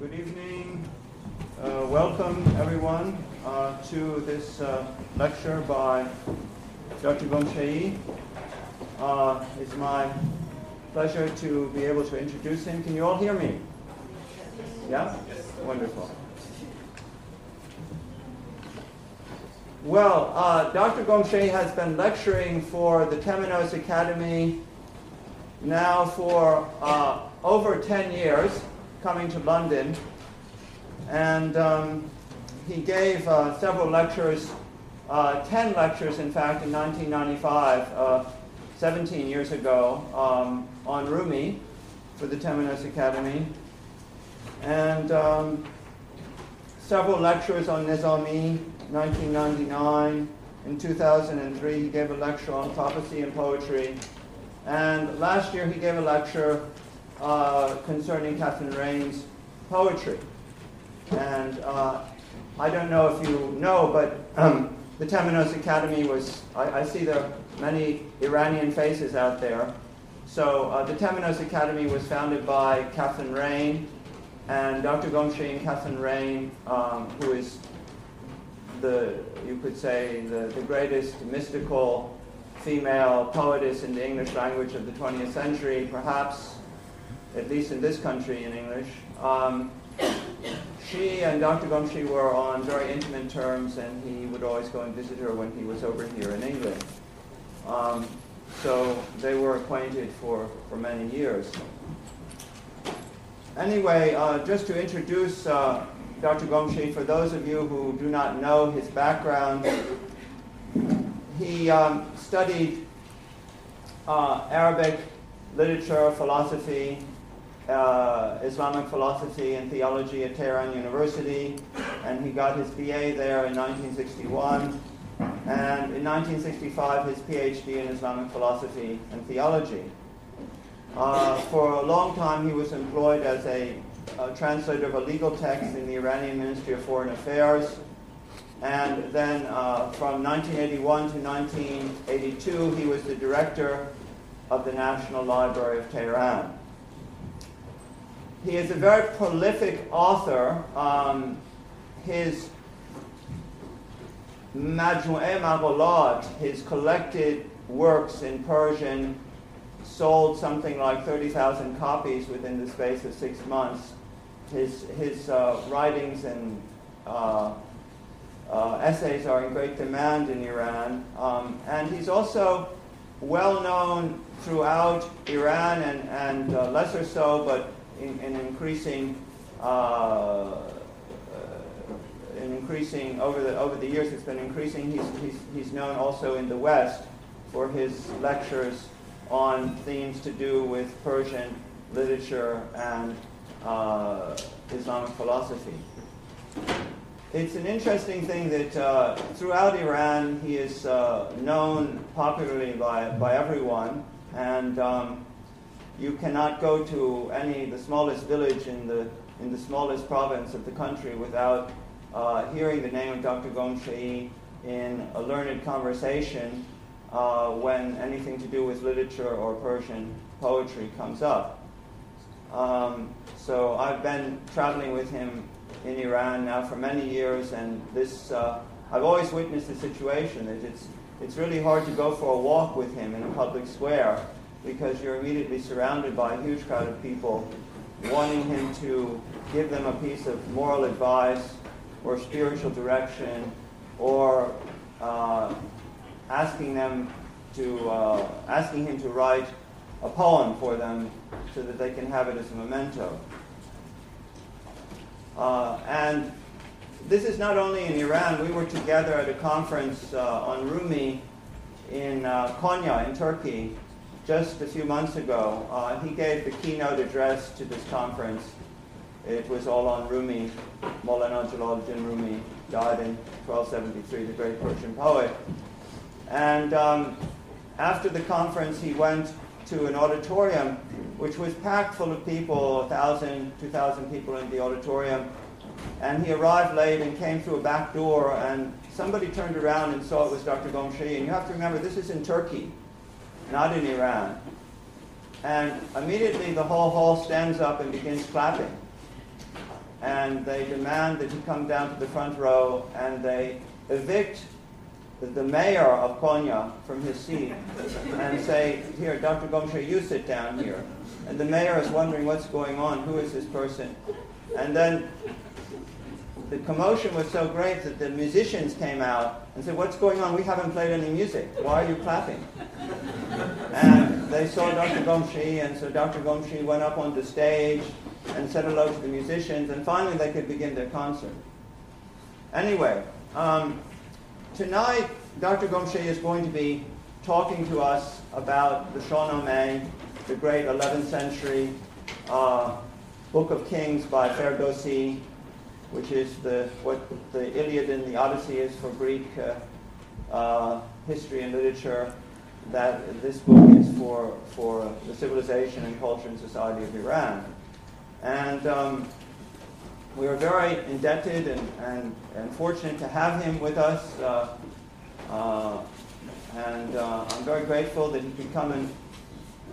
Good evening. Uh, welcome, everyone, uh, to this uh, lecture by Dr. Ghomshei. Uh, it's my pleasure to be able to introduce him. Can you all hear me? Yeah? Wonderful. Well, uh, Dr. Ghomshei has been lecturing for the Temenos Academy now for uh, over 10 years, coming to London. And um, he gave uh, several lectures, uh, 10 lectures, in fact, in 1995, uh, 17 years ago, um, on Rumi for the Temenos Academy. And um, several lectures on Nizami, 1999. In 2003, he gave a lecture on prophecy and poetry. And last year, he gave a lecture uh, concerning Kathleen Raine's poetry. And uh, I don't know if you know, but um, the Temenos Academy was, I, I, see there are many Iranian faces out there. So uh, the Temenos Academy was founded by Kathleen Raine, and Dr. Ghomshei and Catherine Rain, um, who is the, you could say, the, the greatest mystical female poetess in the English language of the 20th century, perhaps, at least in this country in English. Um, she and Dr. Ghomshei were on very intimate terms, and he would always go and visit her when he was over here in England. Um, so they were acquainted for, for many years. Anyway, uh, just to introduce uh, Dr. Ghomshei, for those of you who do not know his background, he um, studied uh, Arabic literature, philosophy, uh, Islamic philosophy, and theology at Tehran University, and he got his BA there in 1961. And in 1965, his PhD in Islamic philosophy and theology. Uh, for a long time, he was employed as a uh, translator of a legal text in the Iranian Ministry of Foreign Affairs. And then uh, from 1981 to 1982, he was the director of the National Library of Tehran. He is a very prolific author. Um, his Majmu'e Maghulat, his collected works in Persian, sold something like 30,000 copies within the space of six months his, his uh, writings and uh, uh, essays are in great demand in Iran. Um, and he's also well known throughout Iran and, and uh, lesser so, but in, in increasing uh, uh, in increasing over the over the years it's been increasing he's, he's, he's known also in the west for his lectures on themes to do with persian literature and uh, Islamic philosophy. It's an interesting thing that uh, throughout Iran he is uh, known popularly by, by everyone, and um, you cannot go to any the smallest village in the in the smallest province of the country without uh, hearing the name of Dr. Ghomshei in a learned conversation uh, when anything to do with literature or Persian poetry comes up. Um, so I've been traveling with him in Iran now for many years, and this uh, I've always witnessed the situation that it's it's really hard to go for a walk with him in a public square because you're immediately surrounded by a huge crowd of people wanting him to give them a piece of moral advice or spiritual direction or uh, asking them to uh, asking him to write a poem for them so that they can have it as a memento. Uh, and this is not only in Iran. We were together at a conference uh, on Rumi in uh, Konya in Turkey just a few months ago. Uh, he gave the keynote address to this conference. It was all on Rumi. Maulana Jalaluddin Rumi died in 1273, the great Persian poet. And um, after the conference, he went to an auditorium which was packed full of people, 1,000, 2,000 people in the auditorium. And he arrived late and came through a back door, and somebody turned around and saw it was Dr. Ghomshei. And you have to remember, this is in Turkey, not in Iran. And immediately the whole hall stands up and begins clapping. and they demand that he come down to the front row, and they evict the mayor of Konya from his seat and say, Here, Dr. Ghomshei, you sit down here. And the mayor is wondering what's going on, who is this person? And then the commotion was so great that the musicians came out and said, What's going on? We haven't played any music. Why are you clapping? And they saw Dr. Ghomshei, and so Dr. Ghomshei went up on the stage and said hello to the musicians, and finally they could begin their concert. Anyway, um, tonight Dr. Ghomshei is going to be talking to us about the Shahnameh, the great 11th century uh, Book of Kings by Ferdowsi, which is the, what the Iliad and the Odyssey is for Greek uh, uh, history and literature, that this book is for, for the civilization and culture and society of Iran. And um, we are very indebted and, and, and, fortunate to have him with us. Uh, uh and uh, I'm very grateful that he could come and,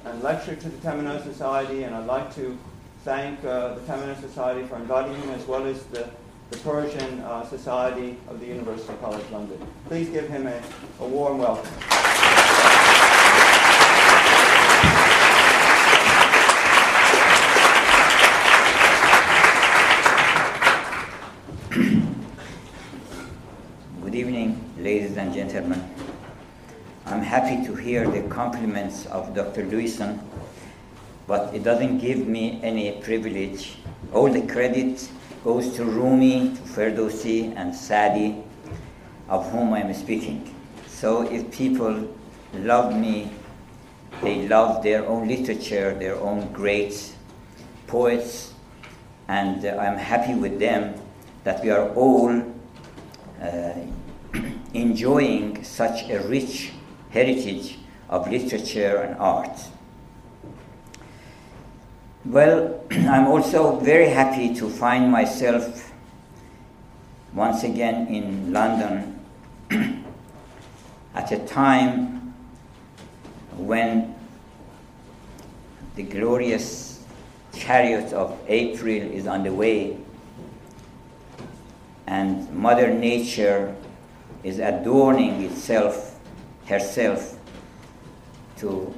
and lecture to the Temenos Society, and I'd like to thank uh, the Temenos Society for inviting him, as well as the, the Persian uh, Society of the University College London. Please give him a, a warm welcome. Good evening, ladies and gentlemen. I'm happy to hear the compliments of Dr. Lewisohn but it doesn't give me any privilege. All the credit goes to Rumi, to Ferdowsi, and Sadi, of whom I'm speaking. So if people love me, they love their own literature, their own great poets, and uh, I'm happy with them that we are all uh, enjoying such a rich heritage of literature and art. Well, I'm also very happy to find myself once again in London at a time when the glorious chariot of April is on the way and Mother Nature is adorning itself, herself, to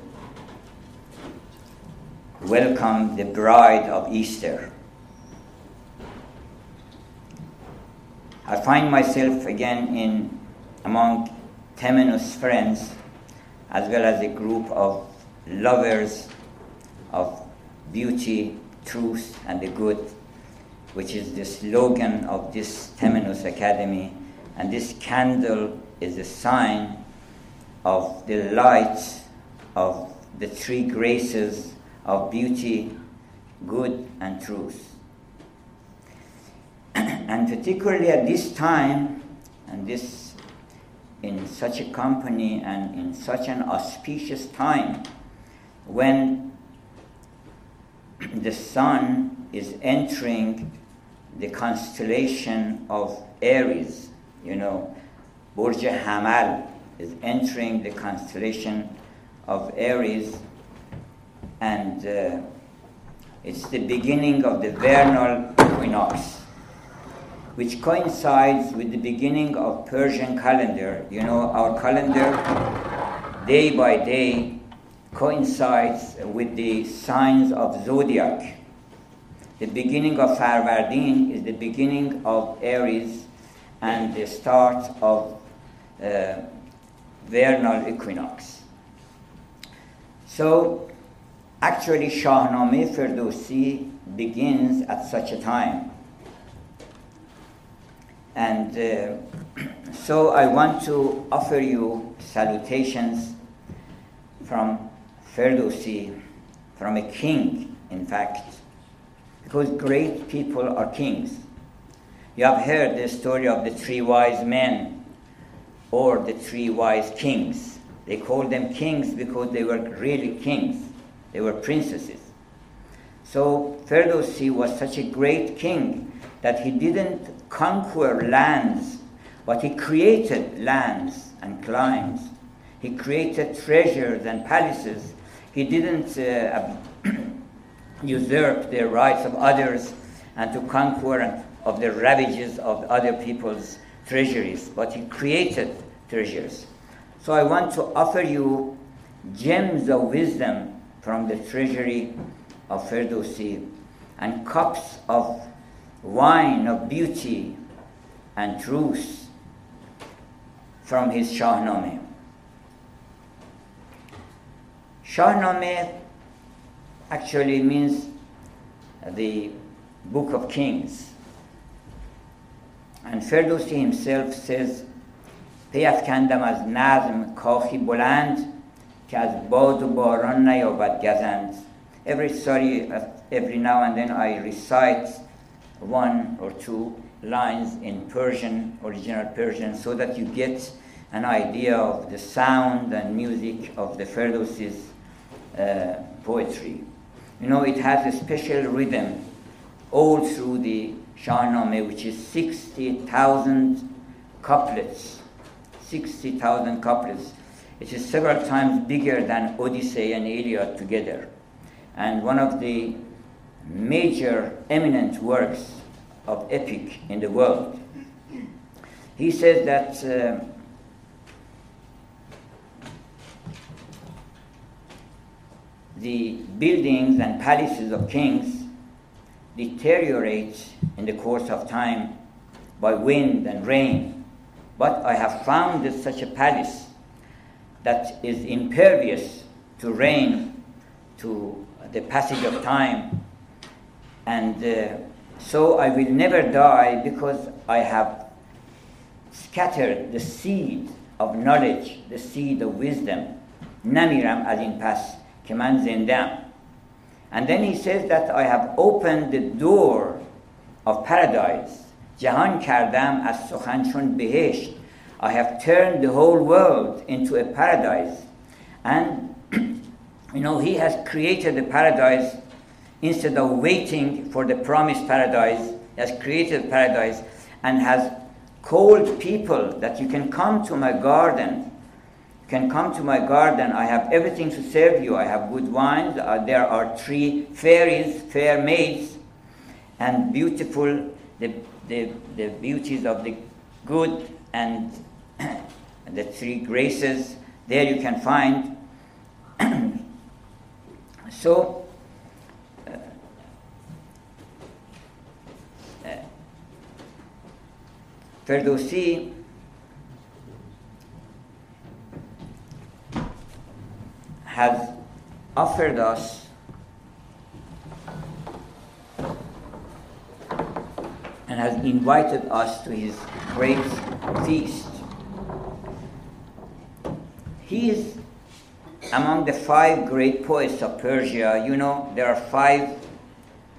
welcome the bride of Easter. I find myself again in among Temenos friends, as well as a group of lovers of beauty, truth, and the good, which is the slogan of this Temenos Academy. And this candle is a sign of the light of the three graces of beauty, good, and truth. and particularly at this time, and this in such a company and in such an auspicious time, when the sun is entering the constellation of Aries, you know, Burj Hamal is entering the constellation of Aries and uh, it's the beginning of the vernal equinox, which coincides with the beginning of Persian calendar. You know, our calendar, day by day, coincides with the signs of zodiac. The beginning of Farvardin is the beginning of Aries and the start of uh, vernal equinox. So Actually, Shahnameh Ferdowsi begins at such a time. And uh, so I want to offer you salutations from Ferdowsi, from a king, in fact, because great people are kings. You have heard the story of the three wise men or the three wise kings. They called them kings because they were really kings. They were princesses. So Ferdowsi was such a great king that he didn't conquer lands, but he created lands and climes. He created treasures and palaces. He didn't uh, usurp the rights of others, and to conquer of the ravages of other people's treasuries, but he created treasures. So I want to offer you gems of wisdom from the treasury of Ferdowsi and cups of wine of beauty and truth from his Shahnameh. Shahnameh actually means the Book of Kings. And Ferdowsi himself says, پیافکندم از نظم کاخی بلند که از باد و باران نیابد گزند every sorry every now and then I recite one or two lines in Persian original Persian so that you get an idea of the sound and music of the Ferdowsi's uh, poetry you know it has a special rhythm all through the Shahnameh which is 60,000 couplets 60,000 couplets. It is several times bigger than Odyssey and Iliad together, and one of the major eminent works of epic in the world. He says that uh, the buildings and palaces of kings deteriorate in the course of time by wind and rain but I have found such a palace that is impervious to rain, to the passage of time. And uh, so I will never die because I have scattered the seed of knowledge, the seed of wisdom. نمیرم از این پس که من زندم. And then he says that I have opened the door of paradise جهان کردم از سخن چون بهشت I have turned the whole world into a paradise. And you know he has created the paradise instead of waiting for the promised paradise he has created paradise and has called people that you can come to my garden. You can come to my garden. I have everything to serve you. I have good wines. Uh, there are three fairies fair maids and beautiful the, the, the beauties of the good and the three graces. There you can find. so, uh, uh, Ferdowsi has offered us and has invited us to his great feast. He is among the five great poets of Persia. You know, there are five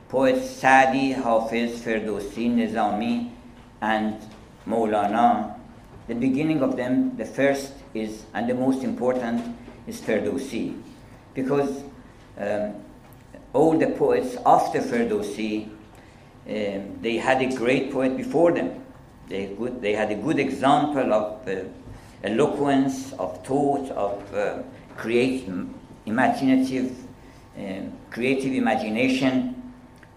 poets Sadi, Hafiz, Ferdowsi, Nizami, and Maulana. The beginning of them, the first is, and the most important, is Ferdowsi. Because um, all the poets after Ferdowsi um, they had a great poet before them. They, good, they had a good example of uh, eloquence, of thought, of uh, creative, imaginative, uh, creative imagination.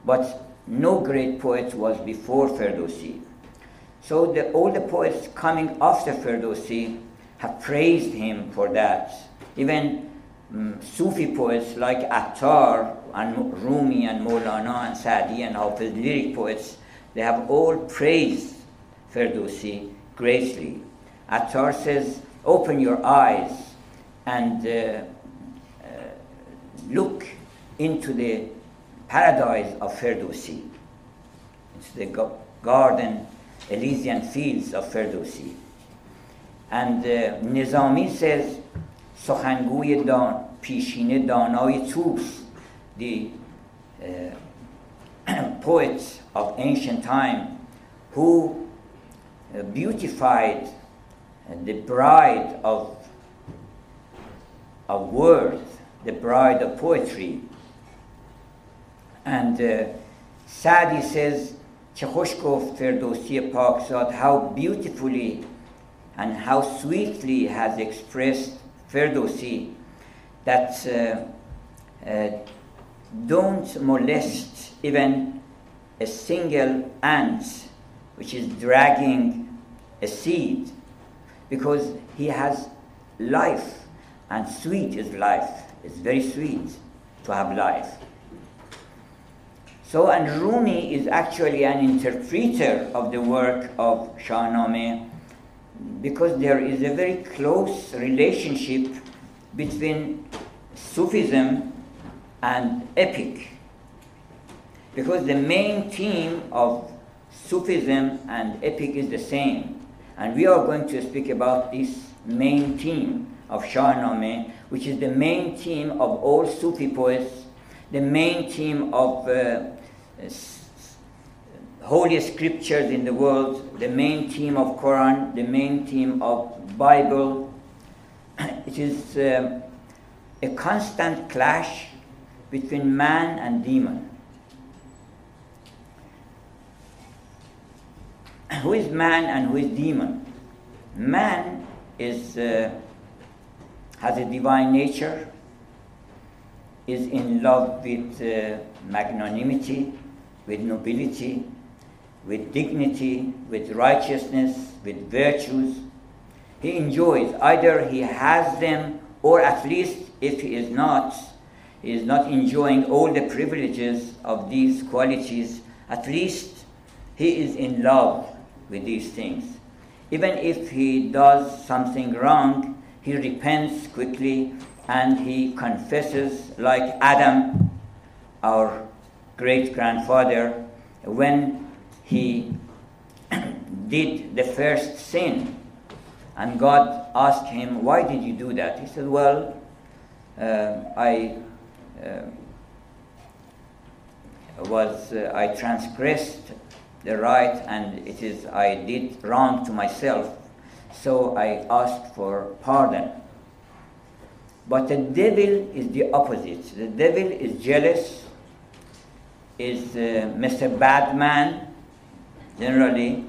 But no great poet was before Ferdowsi. So the, all the poets coming after Ferdowsi have praised him for that. Even um, Sufi poets like Attar and Rumi and Maulana and Sadi and Hafiz lyric poets, they have all praised Ferdowsi greatly. Attar says, open your eyes and uh, uh, look into the paradise of Ferdowsi, into the garden, Elysian fields of Ferdowsi. And uh, Nizami says, سخنگوی دان پیشینه دانای توس the uh, poets of ancient time who uh, beautified beautified the bride of, of words, the bride of poetry. And uh, Sadi says, چه خوش گفت فردوسی پاکزاد how beautifully and how sweetly has expressed Ferdowsi that uh, uh, don't molest even a single ant which is dragging a seed because he has life and sweet is life. It's very sweet to have life. So, and Rumi is actually an interpreter of the work of Shahnameh because there is a very close relationship between Sufism and epic. Because the main theme of Sufism and epic is the same. And we are going to speak about this main theme of Shahnameh, which is the main theme of all Sufi poets, the main theme of uh, holy scriptures in the world, the main theme of Quran, the main theme of Bible. It is um, a constant clash between man and demon. Who is man and who is demon? Man is uh, has a divine nature, is in love with uh, magnanimity, with nobility, with dignity, with righteousness, with virtues. He enjoys, either he has them, or at least if he is not, he is not enjoying all the privileges of these qualities, at least he is in love with these things. Even if he does something wrong, he repents quickly and he confesses, like Adam, our great grandfather, when he did the first sin. And God asked him, Why did you do that? He said, Well, uh, I uh, was, uh, I transgressed the right and it is, I did wrong to myself. So I asked for pardon. But the devil is the opposite. The devil is jealous, is uh, Mr. Badman, generally.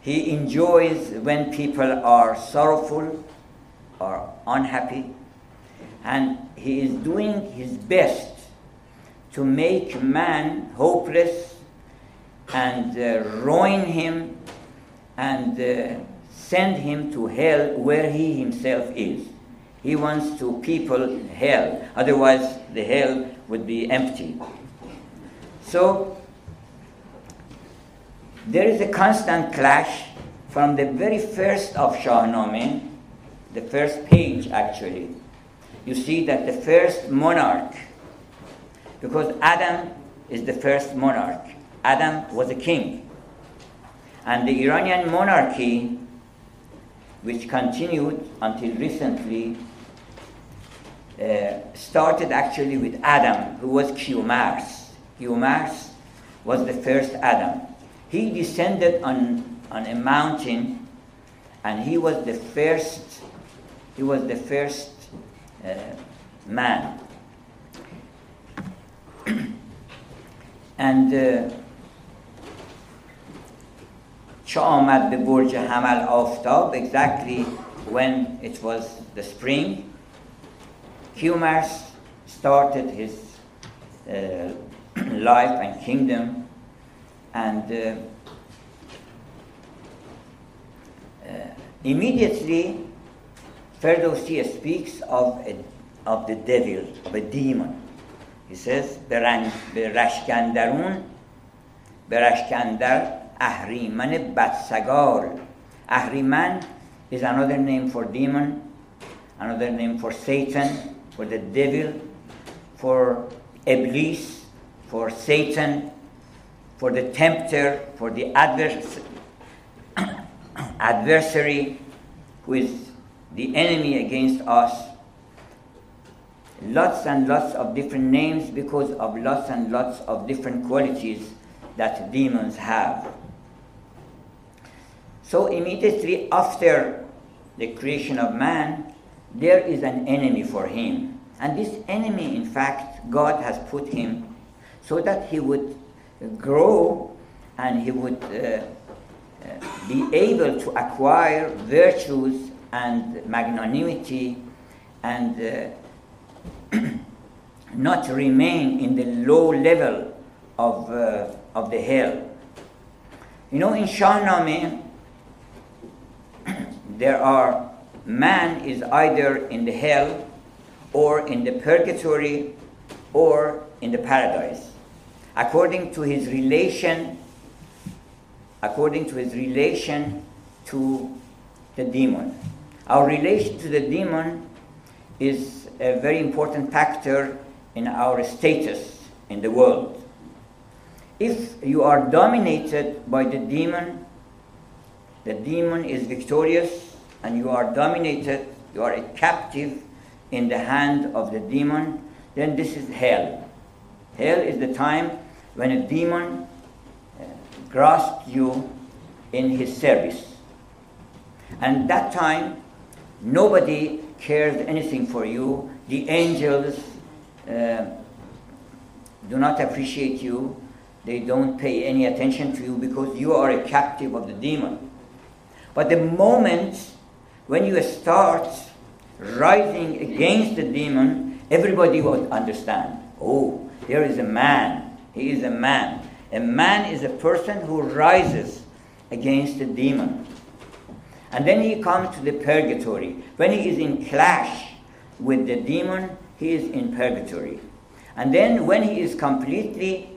He enjoys when people are sorrowful or unhappy, and he is doing his best to make man hopeless and uh, ruin him and uh, send him to hell where he himself is. He wants to people hell, otherwise, the hell would be empty. So, there is a constant clash from the very first of Shahnameh, the first page actually. You see that the first monarch, because Adam is the first monarch, Adam was a king. And the Iranian monarchy, which continued until recently, uh, started actually with Adam, who was Kiumars. Kiumars was the first Adam. He descended on, on a mountain, and he was the first. He was the first uh, man. and uh, چه آمد به برج حمل آفتاب exactly when it was the spring Kiumars started his uh, life and kingdom and uh, uh, immediately Ferdowsi speaks of, a, of the devil, of a demon. He says, به رشکندرون Ahriman Batsagal. Ahriman is another name for demon, another name for Satan, for the devil, for Iblis, for Satan, for the tempter, for the advers- adversary, who is the enemy against us. Lots and lots of different names because of lots and lots of different qualities that demons have. So, immediately after the creation of man, there is an enemy for him. And this enemy, in fact, God has put him so that he would grow and he would uh, uh, be able to acquire virtues and magnanimity and uh, not remain in the low level of uh, of the hell. You know, in Shahnameh, there are man is either in the hell or in the purgatory or in the paradise. According to his relation according to his relation to the demon. Our relation to the demon is a very important factor in our status in the world. If you are dominated by the demon the demon is victorious and you are dominated, you are a captive in the hand of the demon, then this is hell. Hell is the time when a demon uh, grasps you in his service. And that time, nobody cares anything for you. The angels uh, do not appreciate you. They don't pay any attention to you because you are a captive of the demon. But the moment when you start rising against the demon, everybody will understand. Oh, there is a man. He is a man. A man is a person who rises against the demon. And then he comes to the purgatory. When he is in clash with the demon, he is in purgatory. And then when he is completely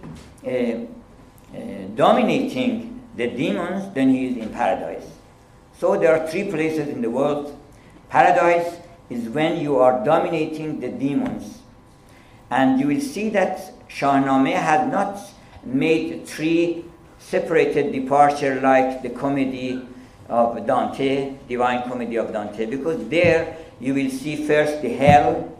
uh, uh, dominating the demons, then he is in paradise. So there are three places in the world. Paradise is when you are dominating the demons. And you will see that Shahnameh has not made three separated departure like the comedy of Dante, Divine Comedy of Dante, because there you will see first the hell,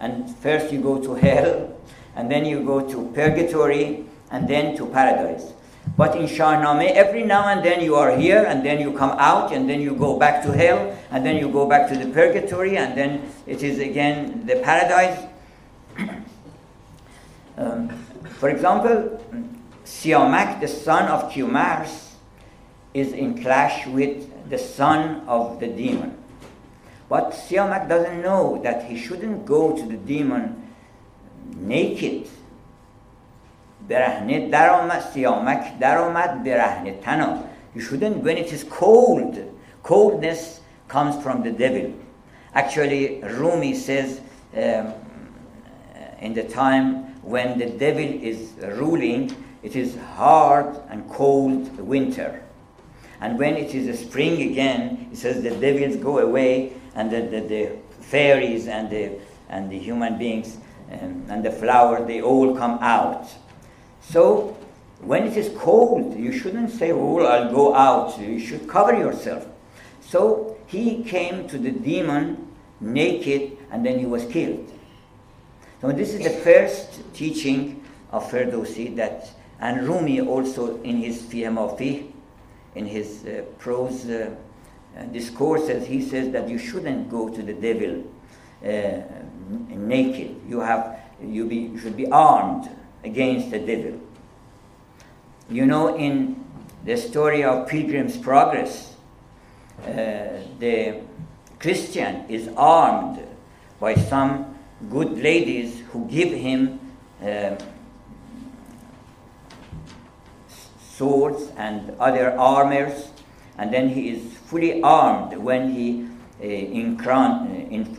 and first you go to hell, and then you go to purgatory, and then to paradise. But in Shahnameh, every now and then you are here, and then you come out, and then you go back to hell, and then you go back to the purgatory, and then it is again the paradise. um, for example, Siamak, the son of Kiumars, is in clash with the son of the demon. But Siamak doesn't know that he shouldn't go to the demon naked برهنه در آمد سیامک در آمد برهنه تنا you shouldn't when it is cold coldness comes from the devil actually Rumi says um, in the time when the devil is ruling it is hard and cold winter and when it is spring again it says the devils go away and the, the, the fairies and the, and the human beings um, and the flower they all come out so when it is cold, you shouldn't say, Oh, I'll go out. You should cover yourself. So he came to the demon naked and then he was killed. So this is the first teaching of Ferdowsi that, and Rumi also in his Fihe in his uh, prose uh, discourses, he says that you shouldn't go to the devil uh, naked. You have, you, be, you should be armed against the devil. You know, in the story of Pilgrim's Progress, uh, the Christian is armed by some good ladies who give him uh, swords and other armors, and then he is fully armed when he uh,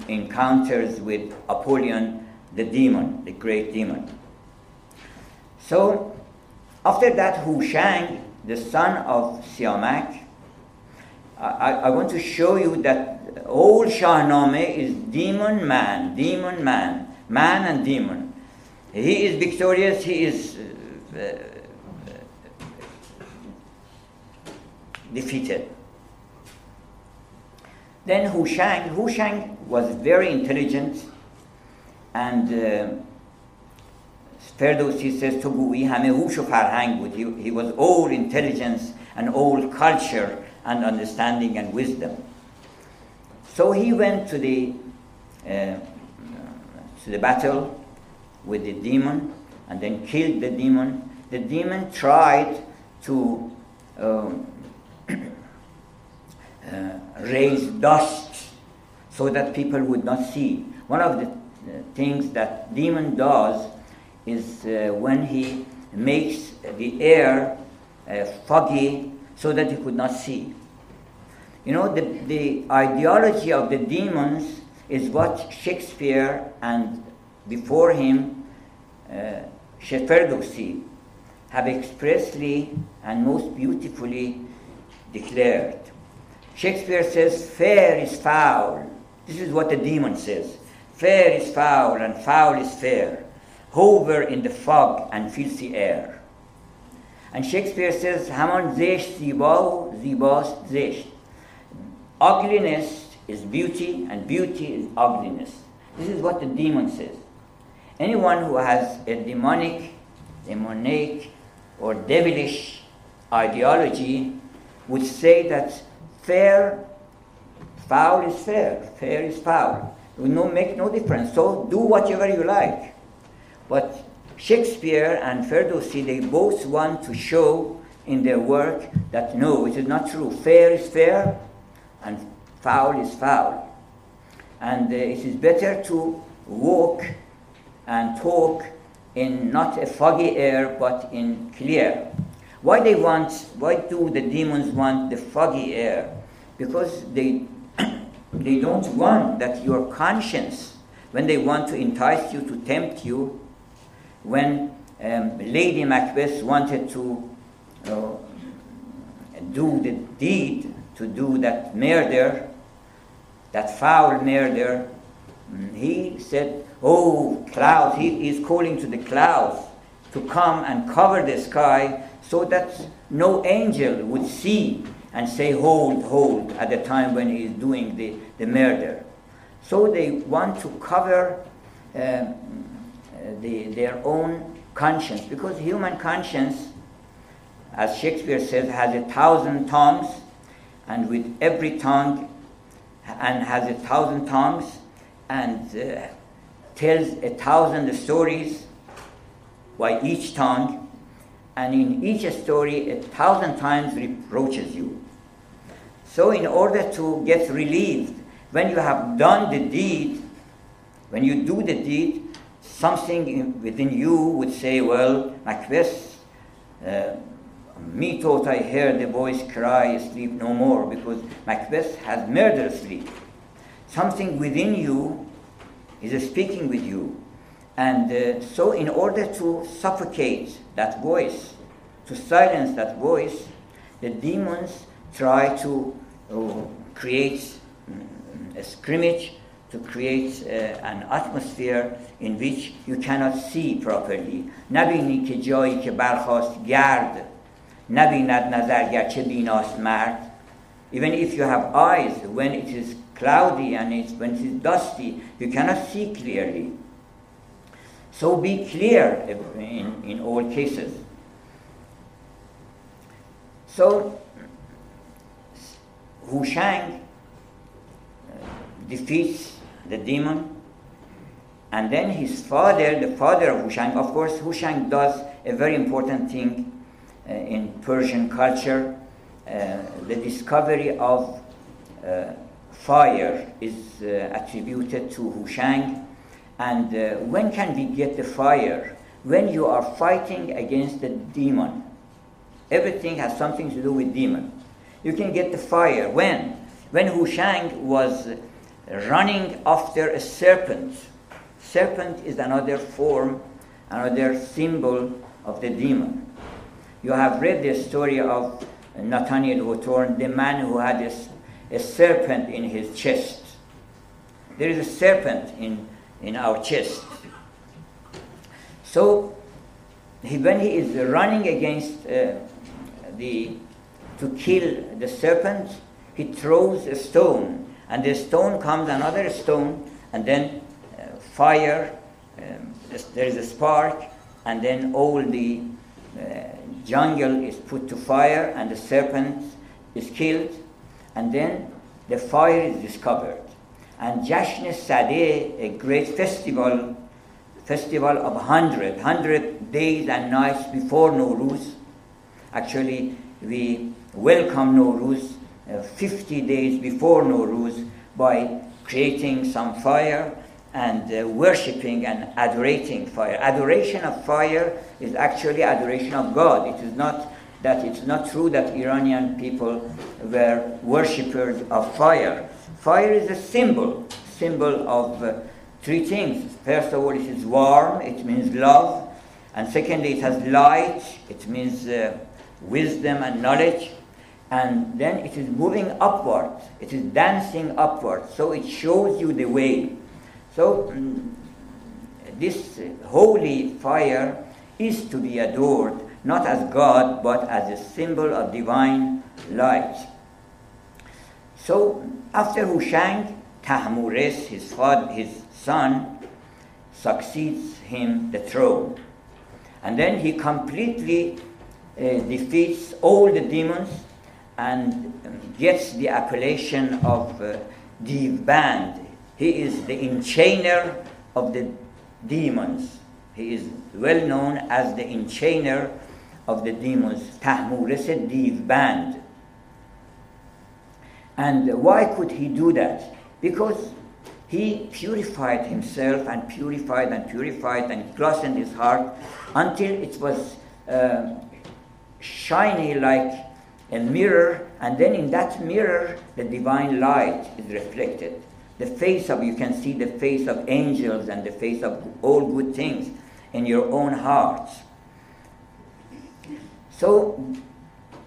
encounters with Apollyon, the demon, the great demon. So, after that, Hushang, the son of Siamak, I, I want to show you that all Shahnameh is demon man, demon man, man and demon. He is victorious, he is uh, uh, defeated. Then Hushang, Hu Shang was very intelligent and uh, Ferdowsi says to گویی همه هوش و فرهنگ بود he, he was all intelligence and all culture and understanding and wisdom so he went to the uh, to the battle with the demon and then killed the demon the demon tried to um, uh, raise dust so that people would not see one of the things that demon does is uh, when he makes the air uh, foggy so that he could not see. You know, the, the ideology of the demons is what Shakespeare and before him uh, Ferdowsi have expressly and most beautifully declared. Shakespeare says, Fair is foul. This is what the demon says. Fair is foul, and foul is fair. Hover in the fog and filthy air. And Shakespeare says, Haman zesh ziba zibas zesh. Ugliness is beauty, and beauty is ugliness. This is what the demon says. Anyone who has a demonic, demonic, or devilish ideology would say that fair, foul is fair, fair is foul. It no, make no difference. So do whatever you like. But Shakespeare and Ferdowsi, they both want to show in their work that no, it is not true. Fair is fair and foul is foul. And uh, it is better to walk and talk in not a foggy air but in clear. Why they want, why do the demons want the foggy air? Because they, they don't want that your conscience, when they want to entice you, to tempt you, when um, Lady Macbeth wanted to uh, do the deed, to do that murder, that foul murder, mm, he said, Oh, clouds, he is calling to the clouds to come and cover the sky so that no angel would see and say, Hold, hold, at the time when he is doing the, the murder. So they want to cover um, the, their own conscience because human conscience, as Shakespeare says, has a thousand tongues, and with every tongue, and has a thousand tongues, and uh, tells a thousand stories by each tongue, and in each story, a thousand times reproaches you. So, in order to get relieved, when you have done the deed, when you do the deed, something within you would say, Well, Macbeth, uh, me thought I heard the voice cry, Sleep no more, because Macbeth has murdered sleep. Something within you is speaking with you. And uh, so, in order to suffocate that voice, to silence that voice, the demons try to uh, create mm, a scrimmage, to create uh, an atmosphere in which you cannot see properly. نبینی که جایی که برخواست گرد نبیند نظر گرچه بیناست مرد even if you have eyes when it is cloudy and it's, when it is dusty you cannot see clearly so be clear in, in all cases so Hushang uh, defeats the demon and then his father, the father of Hushang, of course, Hushang does a very important thing uh, in Persian culture. Uh, the discovery of uh, fire is uh, attributed to Hushang. And uh, when can we get the fire? When you are fighting against the demon. Everything has something to do with demon. You can get the fire. When? When Hushang was running after a serpent Serpent is another form, another symbol of the demon. You have read the story of Nathaniel Hawthorne, the man who had a, a serpent in his chest. There is a serpent in, in our chest. So, he, when he is running against uh, the to kill the serpent, he throws a stone, and the stone comes another stone, and then fire, um, there is a spark, and then all the uh, jungle is put to fire, and the serpent is killed, and then the fire is discovered. And Jashn Sadeh, a great festival, festival of 100, 100 days and nights before Nowruz. Actually, we welcome Nowruz uh, 50 days before Nowruz by creating some fire and uh, worshipping and adorating fire. Adoration of fire is actually adoration of God. It is not that it's not true that Iranian people were worshippers of fire. Fire is a symbol, symbol of uh, three things. First of all, it is warm, it means love. And secondly, it has light, it means uh, wisdom and knowledge. And then it is moving upward, it is dancing upward. So it shows you the way. So mm, this holy fire is to be adored not as God but as a symbol of divine light. So after Hushang, Tahmuris, his father, his son, succeeds him the throne. And then he completely uh, defeats all the demons and gets the appellation of uh, Band. He is the enchainer of the demons. He is well known as the enchainer of the demons, Tahmuris Div Band. And why could he do that? Because he purified himself and purified and purified and glossed his heart until it was uh, shiny like a mirror, and then in that mirror, the divine light is reflected. The face of, you can see the face of angels and the face of all good things in your own hearts. So,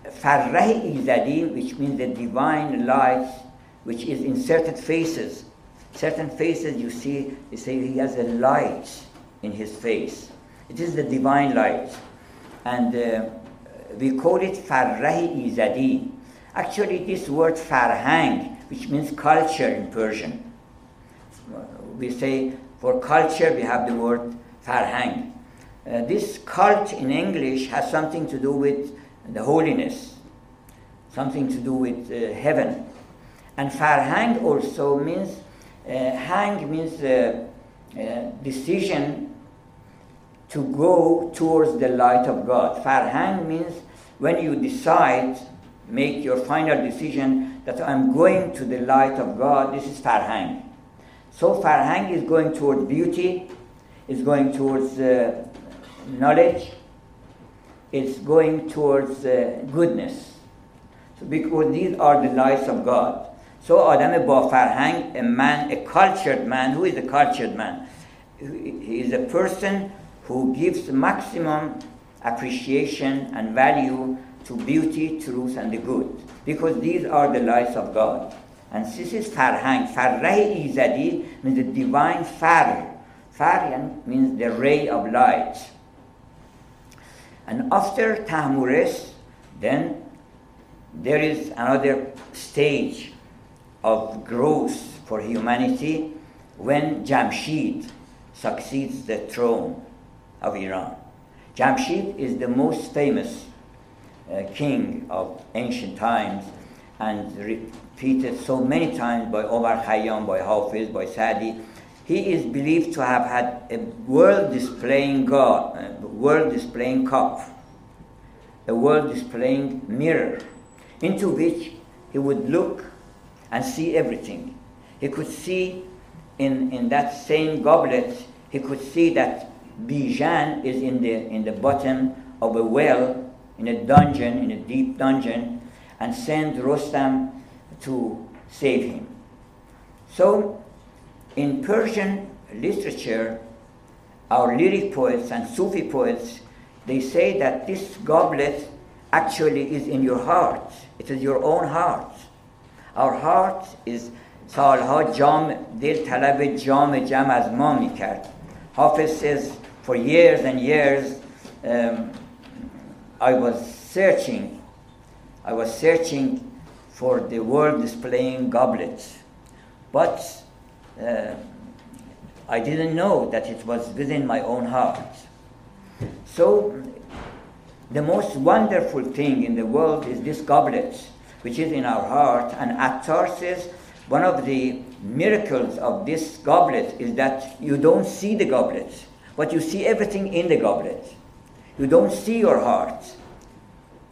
Farrah Izadi, which means the divine light, which is in certain faces, Certain faces you see, they say he has a light in his face. It is the divine light. And uh, we call it Farrahi Izadi. Actually, this word Farhang, which means culture in Persian. We say for culture we have the word Farhang. Uh, this cult in English has something to do with the holiness, something to do with uh, heaven. And Farhang also means uh, hang means uh, uh, decision to go towards the light of God. Farhang means when you decide, make your final decision that I'm going to the light of God, this is Farhang. So Farhang is going towards beauty, is going towards uh, knowledge, it's going towards uh, goodness. So because these are the lights of God. So آدم با فرهنگ, a man, a cultured man, who is a cultured man? He is a person who gives maximum appreciation and value to beauty, truth, and the good. Because these are the lights of God. And this is farhang. Farrah izadi means the divine far. Far means the ray of light. And after Tahmuris, then there is another stage of growth for humanity when Jamshid succeeds the throne of Iran. Jamshid is the most famous uh, king of ancient times and repeated so many times by Omar Khayyam, by Hafiz, by Sadi. He is believed to have had a world displaying God, uh, world displaying cup, a world displaying mirror, into which he would look and see everything. He could see in, in that same goblet, he could see that Bijan is in the, in the bottom of a well, in a dungeon, in a deep dungeon, and send Rostam to save him. So, in Persian literature, our lyric poets and Sufi poets, they say that this goblet actually is in your heart. It is your own heart. Our heart is سالها جام دل طلب جام جم از ما میکرد Hafiz says for years and years um, I was searching. I was searching for the world displaying goblets. But uh, I didn't know that it was within my own heart. So the most wonderful thing in the world is this goblet which is in our heart. And Attar says one of the miracles of this goblet is that you don't see the goblet, but you see everything in the goblet. You don't see your heart.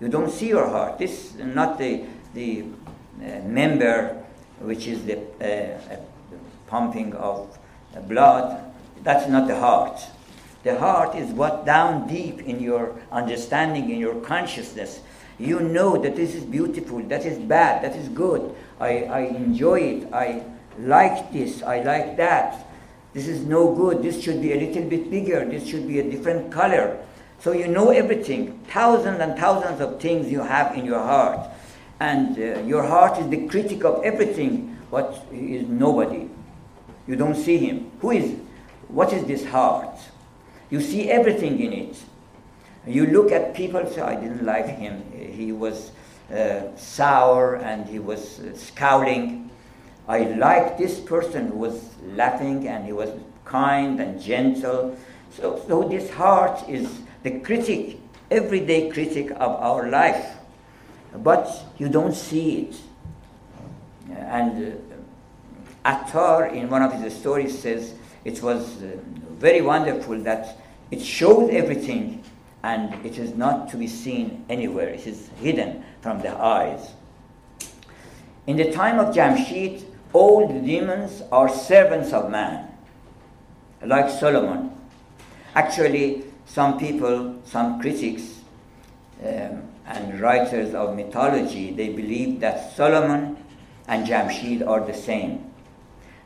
You don't see your heart. This is not the, the uh, member, which is the uh, pumping of blood, that's not the heart. The heart is what down deep in your understanding, in your consciousness, you know that this is beautiful, that is bad, that is good. I, I enjoy it. I like this, I like that. This is no good. This should be a little bit bigger. This should be a different color. So you know everything. Thousands and thousands of things you have in your heart. And uh, your heart is the critic of everything, but he is nobody. You don't see him. Who is? What is this heart? You see everything in it. You look at people, say, I didn't like him. He was uh, sour and he was uh, scowling. I liked this person who was laughing and he was kind and gentle. So, so this heart is the critic, everyday critic of our life. But you don't see it. And uh, Attar, in one of his stories, says it was uh, very wonderful that it showed everything and it is not to be seen anywhere. It is hidden from the eyes. In the time of Jamshid, all the demons are servants of man, like Solomon. Actually, some people, some critics, um, and writers of mythology, they believe that Solomon and Jamshid are the same.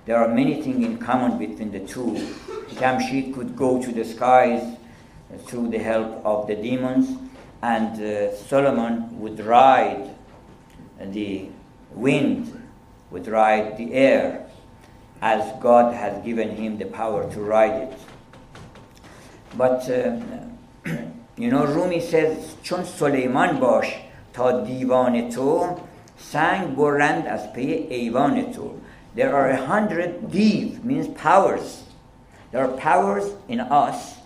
There are many things in common between the two. Jamshid could go to the skies through the help of the demons, and uh, Solomon would ride the wind, would ride the air, as God has given him the power to ride it. But uh, you know, Rumi says, چون سلیمان باش تا دیوان تو سنگ برند از پی ایوان تو There are a hundred div, means powers. There are powers in us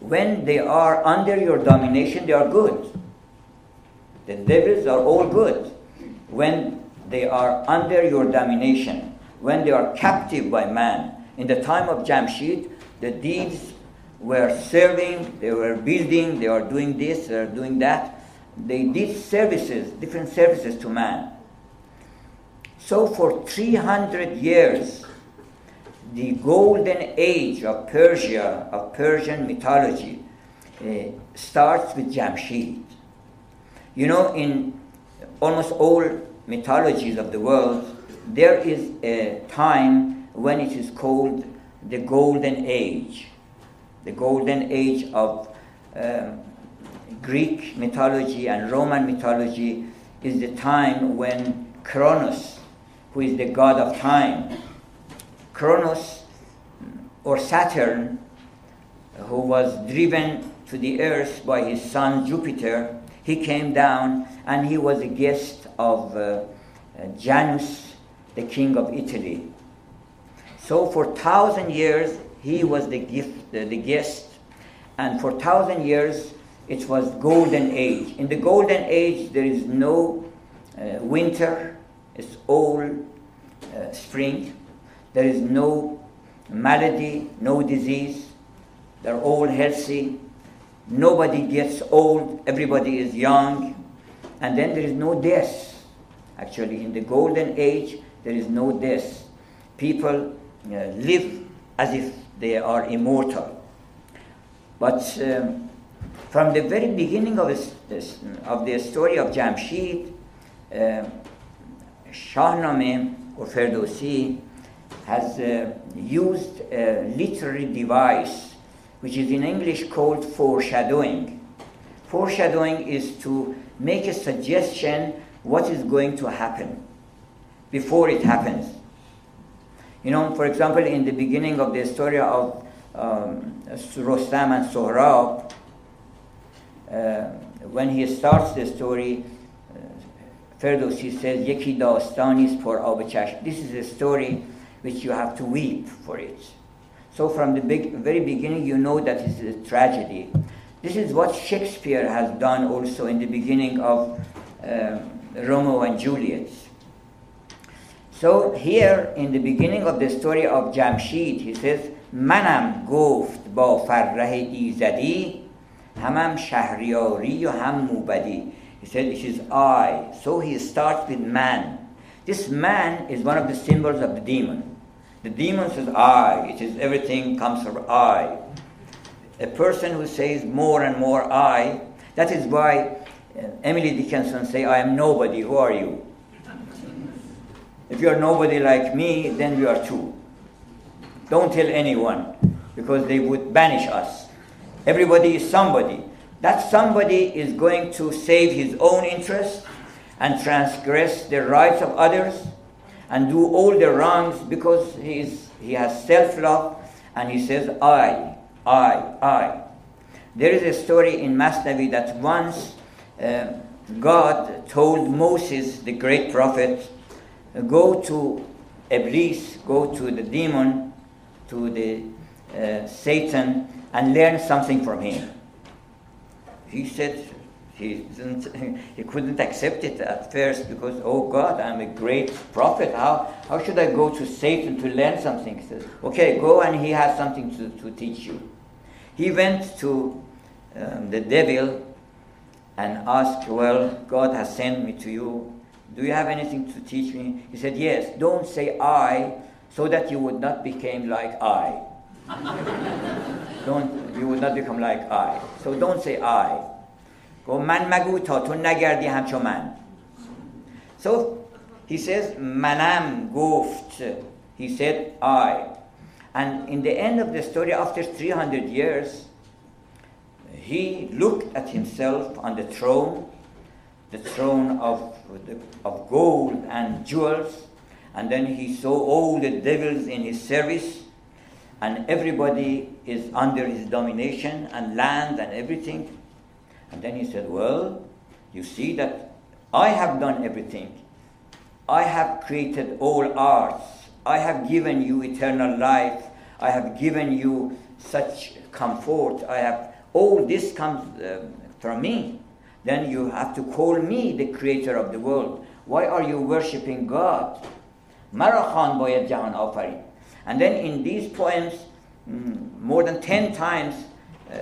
when they are under your domination, they are good. The devils are all good when they are under your domination, when they are captive by man. In the time of Jamshid, the deeds were serving, they were building, they are doing this, they are doing that. They did services, different services to man. So for 300 years, the golden age of Persia, of Persian mythology, uh, starts with Jamshid. You know, in almost all mythologies of the world, there is a time when it is called the golden age. The golden age of um, Greek mythology and Roman mythology is the time when Kronos, who is the god of time, Kronos or Saturn, who was driven to the earth by his son Jupiter, he came down and he was a guest of uh, Janus, the king of Italy. So for thousand years he was the gift, the, the guest, and for thousand years it was golden age. In the golden age there is no uh, winter; it's all uh, spring. There is no malady, no disease. They're all healthy. Nobody gets old. Everybody is young. And then there is no death. Actually, in the golden age, there is no death. People uh, live as if they are immortal. But um, from the very beginning of, this, of the story of Jamshid, uh, Shahnameh or Ferdowsi has uh, used a literary device which is in English called foreshadowing. Foreshadowing is to make a suggestion what is going to happen before it happens. You know, for example, in the beginning of the story of um, Rostam and Sohrab, uh, when he starts the story, uh, Ferdowsi says, Yeki dastani for پر This is a story which you have to weep for it. So from the big, very beginning, you know that it's a tragedy. This is what Shakespeare has done also in the beginning of um, Romeo and Juliet. So here in the beginning of the story of Jamshid, he says, منم گفت با فرح ایزدی همم شهریاری و هم موبدی. He said, it is I. So he starts with man. This man is one of the symbols of the demon. The demon says, I. It is everything comes from I. A person who says more and more I, that is why uh, Emily Dickinson say, I am nobody. Who are you? If you are nobody like me, then we are two. Don't tell anyone because they would banish us. Everybody is somebody. That somebody is going to save his own interest and transgress the rights of others and do all the wrongs because he, is, he has self love and he says, I, I, I. There is a story in Masnavi that once uh, God told Moses, the great prophet, go to Iblis, go to the demon, to the uh, Satan, and learn something from him. He said he, didn't, he couldn't accept it at first because, oh God, I'm a great prophet. How, how should I go to Satan to learn something? He said, okay, go and he has something to, to teach you. He went to um, the devil and asked, well, God has sent me to you. Do you have anything to teach me? He said, yes. Don't say I so that you would not become like I. don't, you would not become like I. So don't say I. Go man مگو تا تو نگردی همچو من. So he says manam گفت. He said I. And in the end of the story, after 300 years, he looked at himself on the throne, the throne of, of gold and jewels, and then he saw all the devils in his service, and everybody is under his domination, and land and everything. And then he said, Well, you see that I have done everything. I have created all arts. I have given you eternal life. I have given you such comfort. I have all this comes uh, from me. Then you have to call me the creator of the world. Why are you worshipping God? مرا خان باید جهان آفرید. And then in these poems, mm, more than 10 times, uh,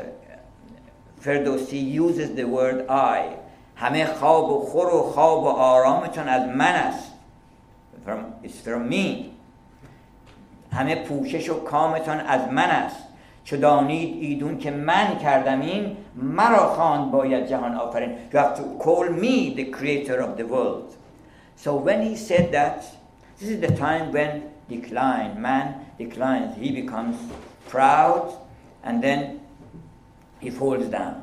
فردوسی uses the word I. همه خواب و خور و خواب و آرامتون از من است. From, it's from me. همه پوشش و کامتان از من است. چو دانید ایدون که من کردم این مرا خواند باید جهان آفرین you have to call me the creator of the world so when he said that this is the time when decline man declines he becomes proud and then he falls down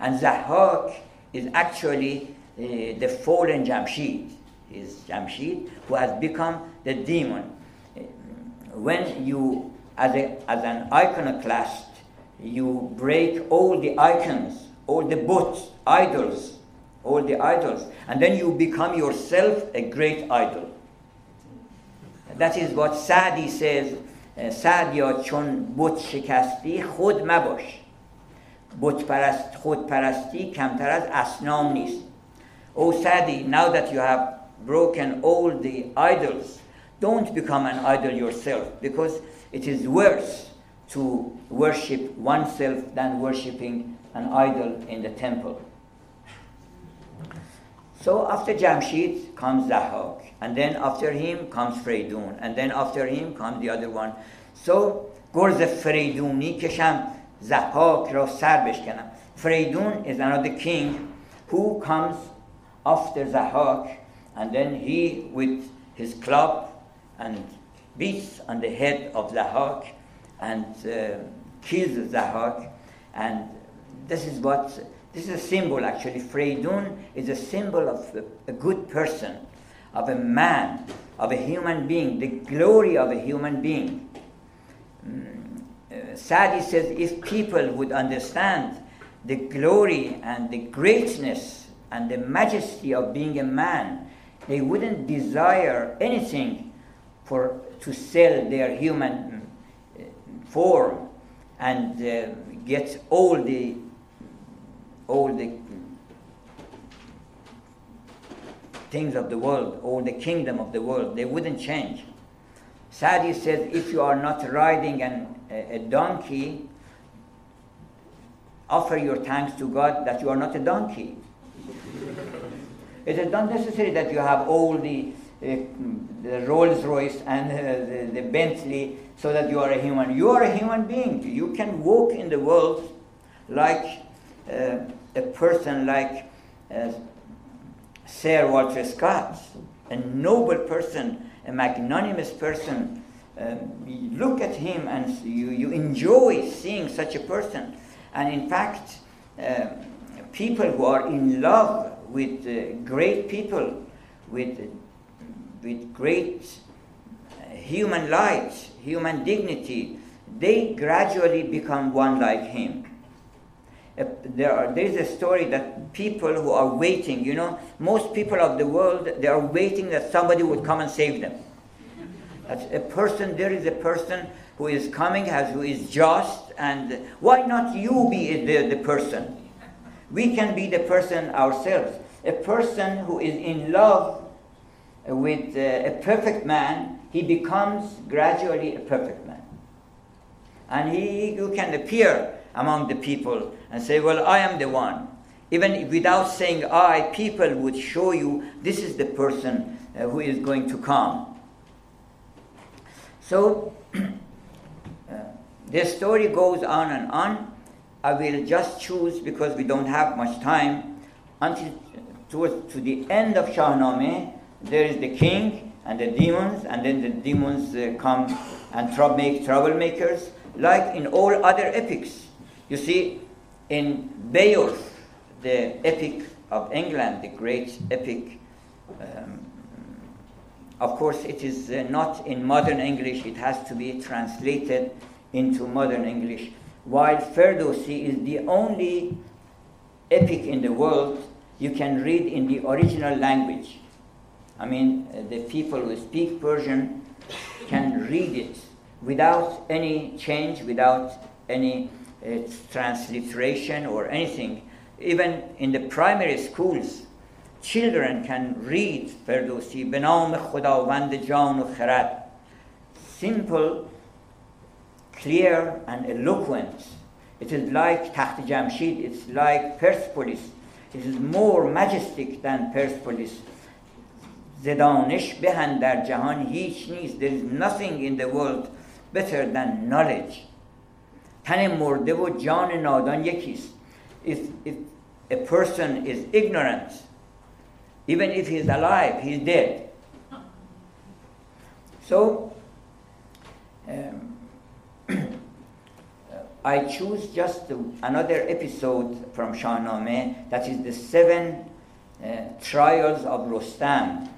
and Zahak is actually uh, the fallen Jamshid is Jamshid who has become the demon when you as, a, as an iconoclast, you break all the icons, all the bots, idols, all the idols, and then you become yourself a great idol. That is what Sadi says, سعدیا چون بت شکستی خود مباش بت پرست خود پرستی کمتر از اسنام نیست Oh Sadi, now that you have broken all the idols, don't become an idol yourself because it is worse to worship oneself than worshipping an idol in the temple. So after Jamshid comes Zahak, and then after him comes Freydun, and then after him comes the other one. So گرز فریدونی کشم زحاک را سر بشکنم Freydun is another king who comes after Zahak, and then he with his club and beats on the head of Zahak and uh, kills Zahak. And this is what, this is a symbol actually. Freydun is a symbol of a, a good person, of a man, of a human being, the glory of a human being. Mm, uh, Sadi says if people would understand the glory and the greatness and the majesty of being a man, they wouldn't desire anything for to sell their human uh, form and uh, get all the all the things of the world, all the kingdom of the world, they wouldn't change. Sadi says, if you are not riding an, a, a donkey, offer your thanks to God that you are not a donkey. it is not necessary that you have all the the Rolls Royce and uh, the, the Bentley so that you are a human. You are a human being. You can walk in the world like uh, a person like uh, Sir Walter Scott, a noble person, a magnanimous person. You look at him and you, you enjoy seeing such a person. And in fact, uh, people who are in love with uh, great people, with, with great uh, human light, human dignity, they gradually become one like him. Uh, there, are, there is a story that people who are waiting, you know, most people of the world, they are waiting that somebody would come and save them. That's a person, there is a person who is coming, has, who is just, and why not you be the, the person? We can be the person ourselves. A person who is in love with uh, a perfect man, he becomes gradually a perfect man. And he, you can appear among the people and say, Well, I am the one. Even without saying I, people would show you this is the person uh, who is going to come. So, uh, the story goes on and on. I will just choose, because we don't have much time, until towards to the end of Shahnameh, there is the king and the demons, and then the demons uh, come and trouble make troublemakers, like in all other epics. You see, in Beowulf, the epic of England, the great epic, um, of course, it is uh, not in modern English, it has to be translated into modern English. While Ferdowsi is the only epic in the world you can read in the original language. I mean, uh, the people who speak Persian can read it without any change, without any uh, transliteration or anything. Even in the primary schools, children can read Ferdowsi, Benam Khudawand Jan Kharat. Simple, clear, and eloquent. It is like Takht Jamshid, it's like Persepolis. It is more majestic than Persepolis. زدانش بهن در جهان هیچ نیست There is nothing in the world better than knowledge تن مرده و جان نادان یکیست if, if a person is ignorant even if he is alive he is dead so um, I choose just another episode from Shahnameh that is the seven uh, trials of Rostam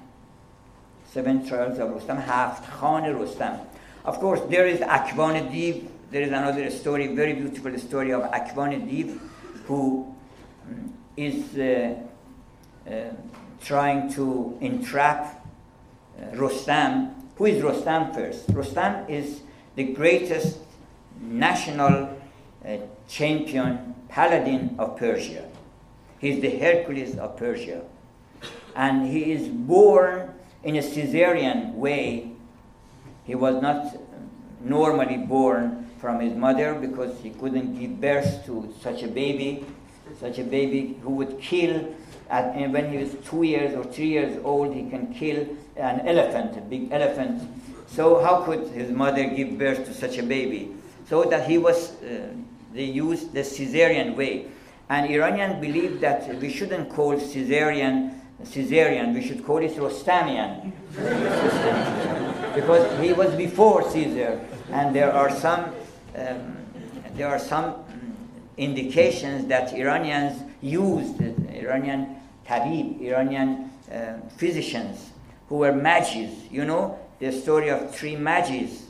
seven trials of Rustam, Haft Khan Rustam. Of course, there is Akvan Div. There is another story, very beautiful story of Akvan Div, who um, uh, uh, trying to entrap uh, Rustam. Who is Rustam first? Rustam is the greatest national uh, champion, paladin of Persia. He is the Hercules of Persia. And he is born in a Caesarean way. He was not normally born from his mother because he couldn't give birth to such a baby, such a baby who would kill. At, and when he was two years or three years old, he can kill an elephant, a big elephant. So how could his mother give birth to such a baby? So that he was, uh, they used the Caesarean way. And Iranian believe that we shouldn't call Caesarean Caesarian, we should call it Rostamian. because he was before Caesar, and there are some, um, there are some indications that Iranians used, Iranian tabib, Iranian uh, physicians who were magis. You know, the story of three magis,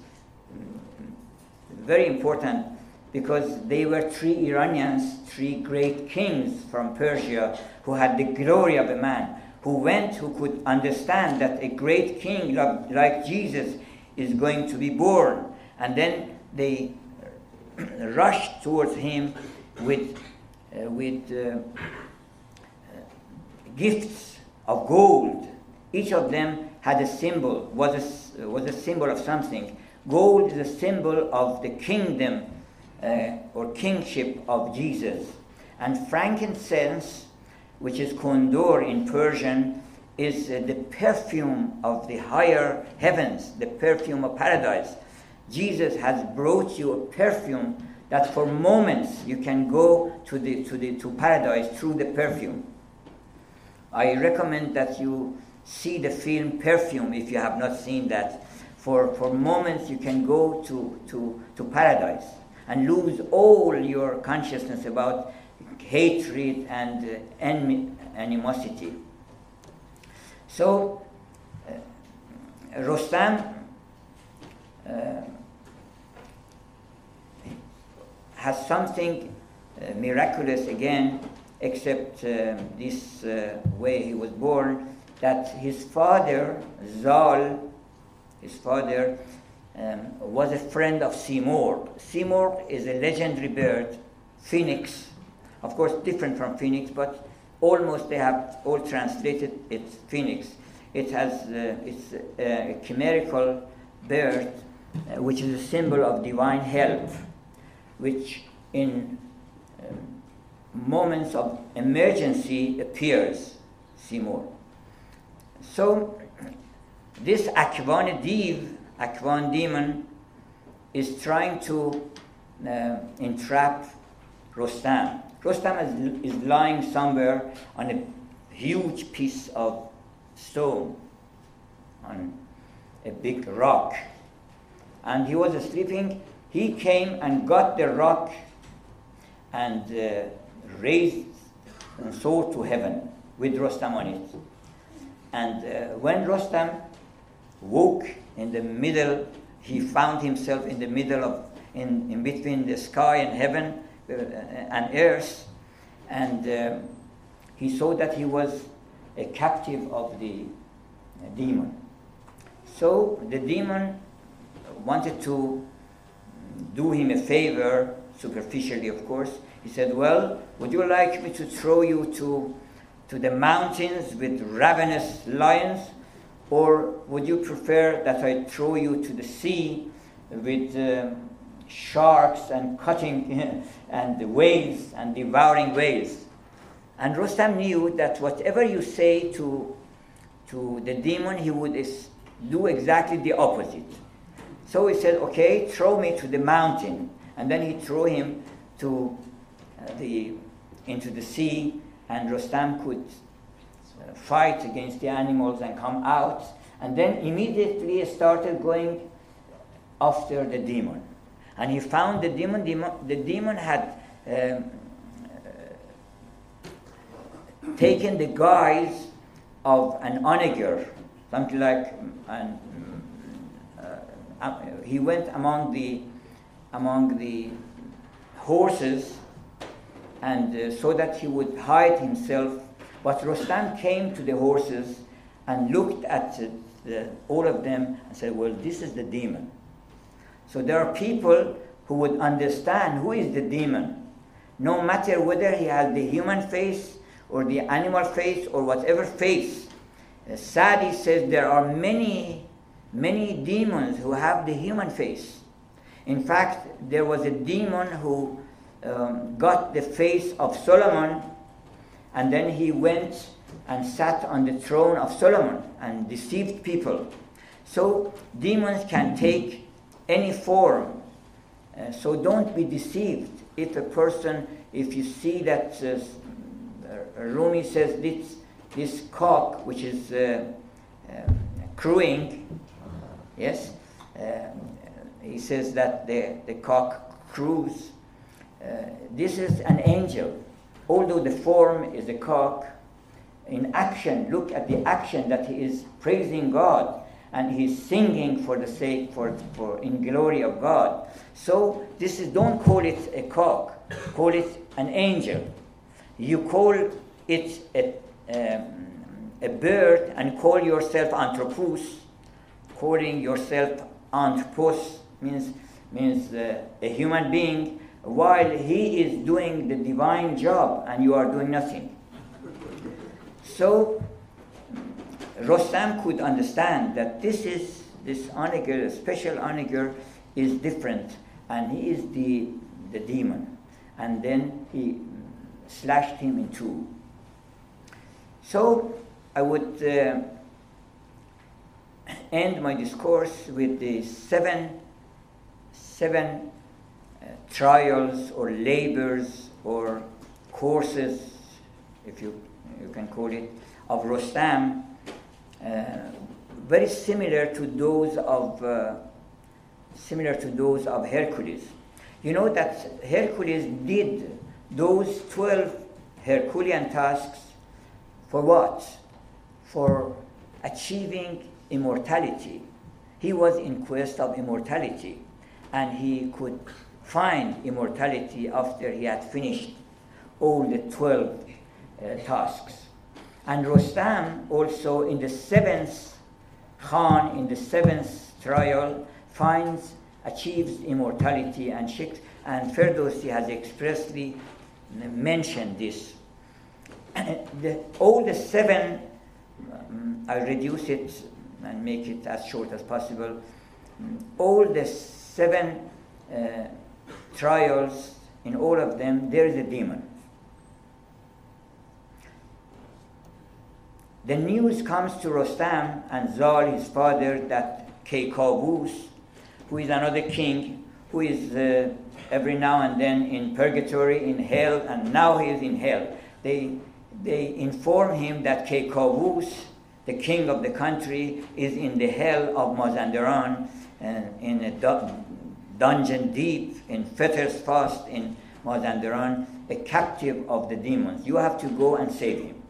very important because they were three Iranians, three great kings from Persia who had the glory of a man who went, who could understand that a great king like Jesus is going to be born. And then they rushed towards him with, uh, with uh, gifts of gold. Each of them had a symbol, was a, was a symbol of something. Gold is a symbol of the kingdom uh, or kingship of Jesus. And frankincense which is kondor in Persian, is uh, the perfume of the higher heavens, the perfume of paradise. Jesus has brought you a perfume that for moments you can go to, the, to, the, to paradise through the perfume. I recommend that you see the film Perfume if you have not seen that. For, for moments you can go to, to, to paradise and lose all your consciousness about hatred and uh, animosity. So, uh, Rostam uh, has something uh, miraculous again, except uh, this uh, way he was born, that his father, Zal, his father, um, was a friend of Simorgh. Simorgh is a legendary bird, phoenix, of course different from phoenix, but almost they have all translated it phoenix. It has uh, it's a chimerical bird, uh, which is a symbol of divine help, which in um, moments of emergency appears. Simorgh. So this Akvan Div, Akvan demon, is trying to uh, entrap Rostam. Rostam is, is lying somewhere on a huge piece of stone, on a big rock. And he was sleeping. He came and got the rock and uh, raised and soared to heaven with Rostam on it. And uh, when Rostam woke in the middle, he found himself in the middle of, in, in between the sky and heaven uh, and earth, and uh, he saw that he was a captive of the demon. So the demon wanted to do him a favor, superficially, of course. He said, Well, would you like me to throw you to to the mountains with ravenous lions? Or would you prefer that I throw you to the sea with um, sharks and cutting and the whales and devouring whales? And Rostam knew that whatever you say to, to the demon, he would is, do exactly the opposite. So he said, Okay, throw me to the mountain. And then he threw him to uh, the, into the sea and Rostam could fight against the animals and come out, and then immediately started going after the demon. And he found the demon, demon the demon had um, uh, taken the guise of an onager, something like uh, uh, he went among the among the horses and uh, so that he would hide himself. But Rostam came to the horses and looked at the, all of them and said, Well, this is the demon. So there are people who would understand who is the demon, no matter whether he has the human face or the animal face or whatever face. Uh, Sadi says there are many, many demons who have the human face. In fact, there was a demon who um, got the face of Solomon, and then he went and sat on the throne of Solomon and deceived people. So demons can take any form. Uh, so don't be deceived. If a person, if you see that uh, Rumi says this, this cock, which is uh, uh crowing, yes, uh, he says that the, the cock crows uh, this is an angel. Although the form is a cock, in action, look at the action that he is praising God and he's singing for the sake, for, for in glory of God. So this is, don't call it a cock, call it an angel. You call it a, um, a bird and call yourself anthropos. Calling yourself anthropos means, means uh, a human being while he is doing the divine job and you are doing nothing. So Rostam could understand that this is this onager, special onager, is different, and he is the the demon. And then he slashed him in two. So I would uh, end my discourse with the seven, seven trials or labors or courses, if you, you can call it, of Rostam, uh, very similar to those of uh, similar to those of Hercules. You know that Hercules did those 12 Herculean tasks for what? For achieving immortality. He was in quest of immortality and he could find immortality after he had finished all the 12 uh, tasks. And Rostam also in the seventh Khan, in the seventh trial, finds, achieves immortality and Sheikh, and Ferdowsi has expressly mentioned this. the, all the seven, um, I'll reduce it and make it as short as possible. All the seven uh, trials, in all of them, there is a demon. The news comes to Rostam and Zal, his father, that Keikavus, who is another king, who is uh, every now and then in purgatory, in hell, and now he is in hell. They, they inform him that Keikavus, the king of the country, is in the hell of Mazandaran, and in a dungeon deep, in fetters fast in Mazandaran, a captive of the demons. You have to go and save him.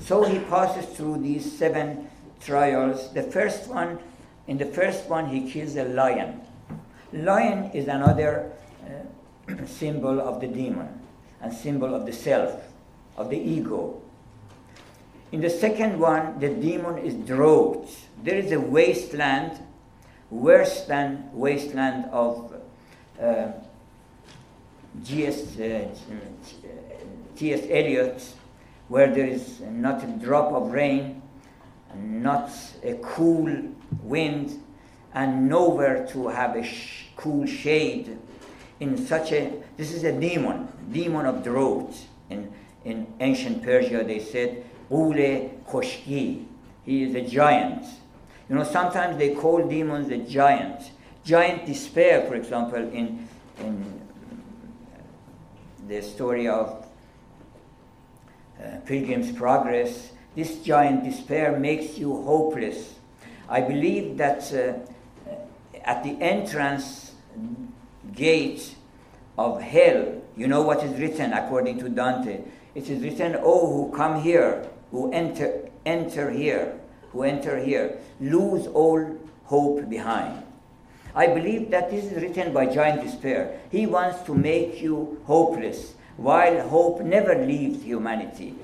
So he passes through these seven trials. The first one, in the first one, he kills a lion. Lion is another uh, symbol of the demon and symbol of the self, of the ego. In the second one, the demon is drought. There is a wasteland, worse than wasteland of uh, G.S. Uh, T.S. Eliot, where there is not a drop of rain, not a cool wind, and nowhere to have a sh- cool shade. In such a, this is a demon, demon of drought. In, in ancient Persia, they said, Ule Koshki. He is a giant. You know, sometimes they call demons the giants. Giant despair, for example, in, in the story of uh, Pilgrim's Progress, this giant despair makes you hopeless. I believe that uh, at the entrance gate of hell, you know what is written according to Dante? It is written, Oh, who come here, who enter, enter here, who enter here, lose all hope behind. I believe that this is written by giant despair. He wants to make you hopeless, while hope never leaves humanity.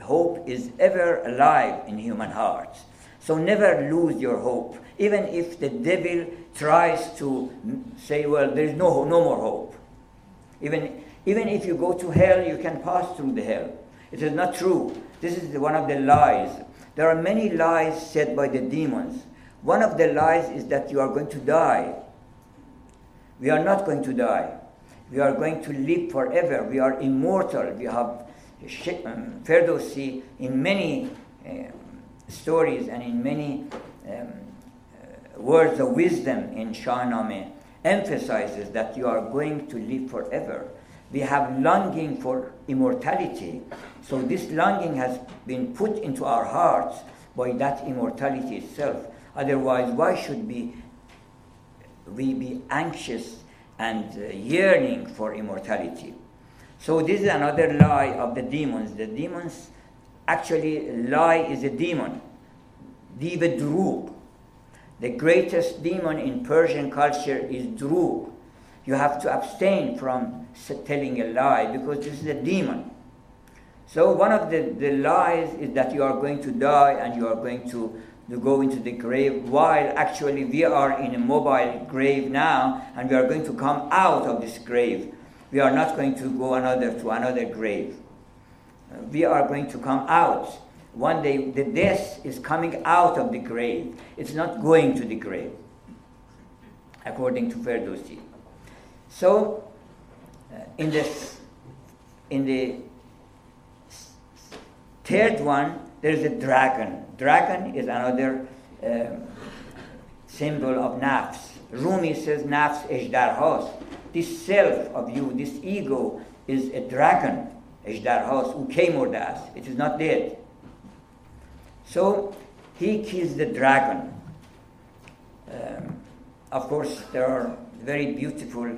Hope is ever alive in human hearts. So never lose your hope, even if the devil tries to say, well, there is no, no more hope. Even, even if you go to hell, you can pass through the hell. It is not true. This is one of the lies. There are many lies said by the demons. One of the lies is that you are going to die. We are not going to die. We are going to live forever. We are immortal. We have um, Ferdowsi in many uh, stories and in many um, uh, words of wisdom in Shahnameh emphasizes that you are going to live forever. We have longing for immortality. So this longing has been put into our hearts by that immortality itself. Otherwise, why should we, we be anxious and uh, yearning for immortality? So this is another lie of the demons. The demons actually lie is a demon. Diva Drub. The greatest demon in Persian culture is Drub. You have to abstain from telling a lie because this is a demon. So one of the, the lies is that you are going to die and you are going to, to go into the grave while actually we are in a mobile grave now and we are going to come out of this grave. We are not going to go another to another grave. We are going to come out. One day the death is coming out of the grave. It's not going to the grave, according to Ferdowsi. So, uh, in this, in the third one, there is a dragon. Dragon is another uh, symbol of nafs. Rumi says nafs ejdarhas. This self of you, this ego, is a dragon. Ejdarhas, ukemurdas. It is not dead. So he kills the dragon. Um, of course, there are very beautiful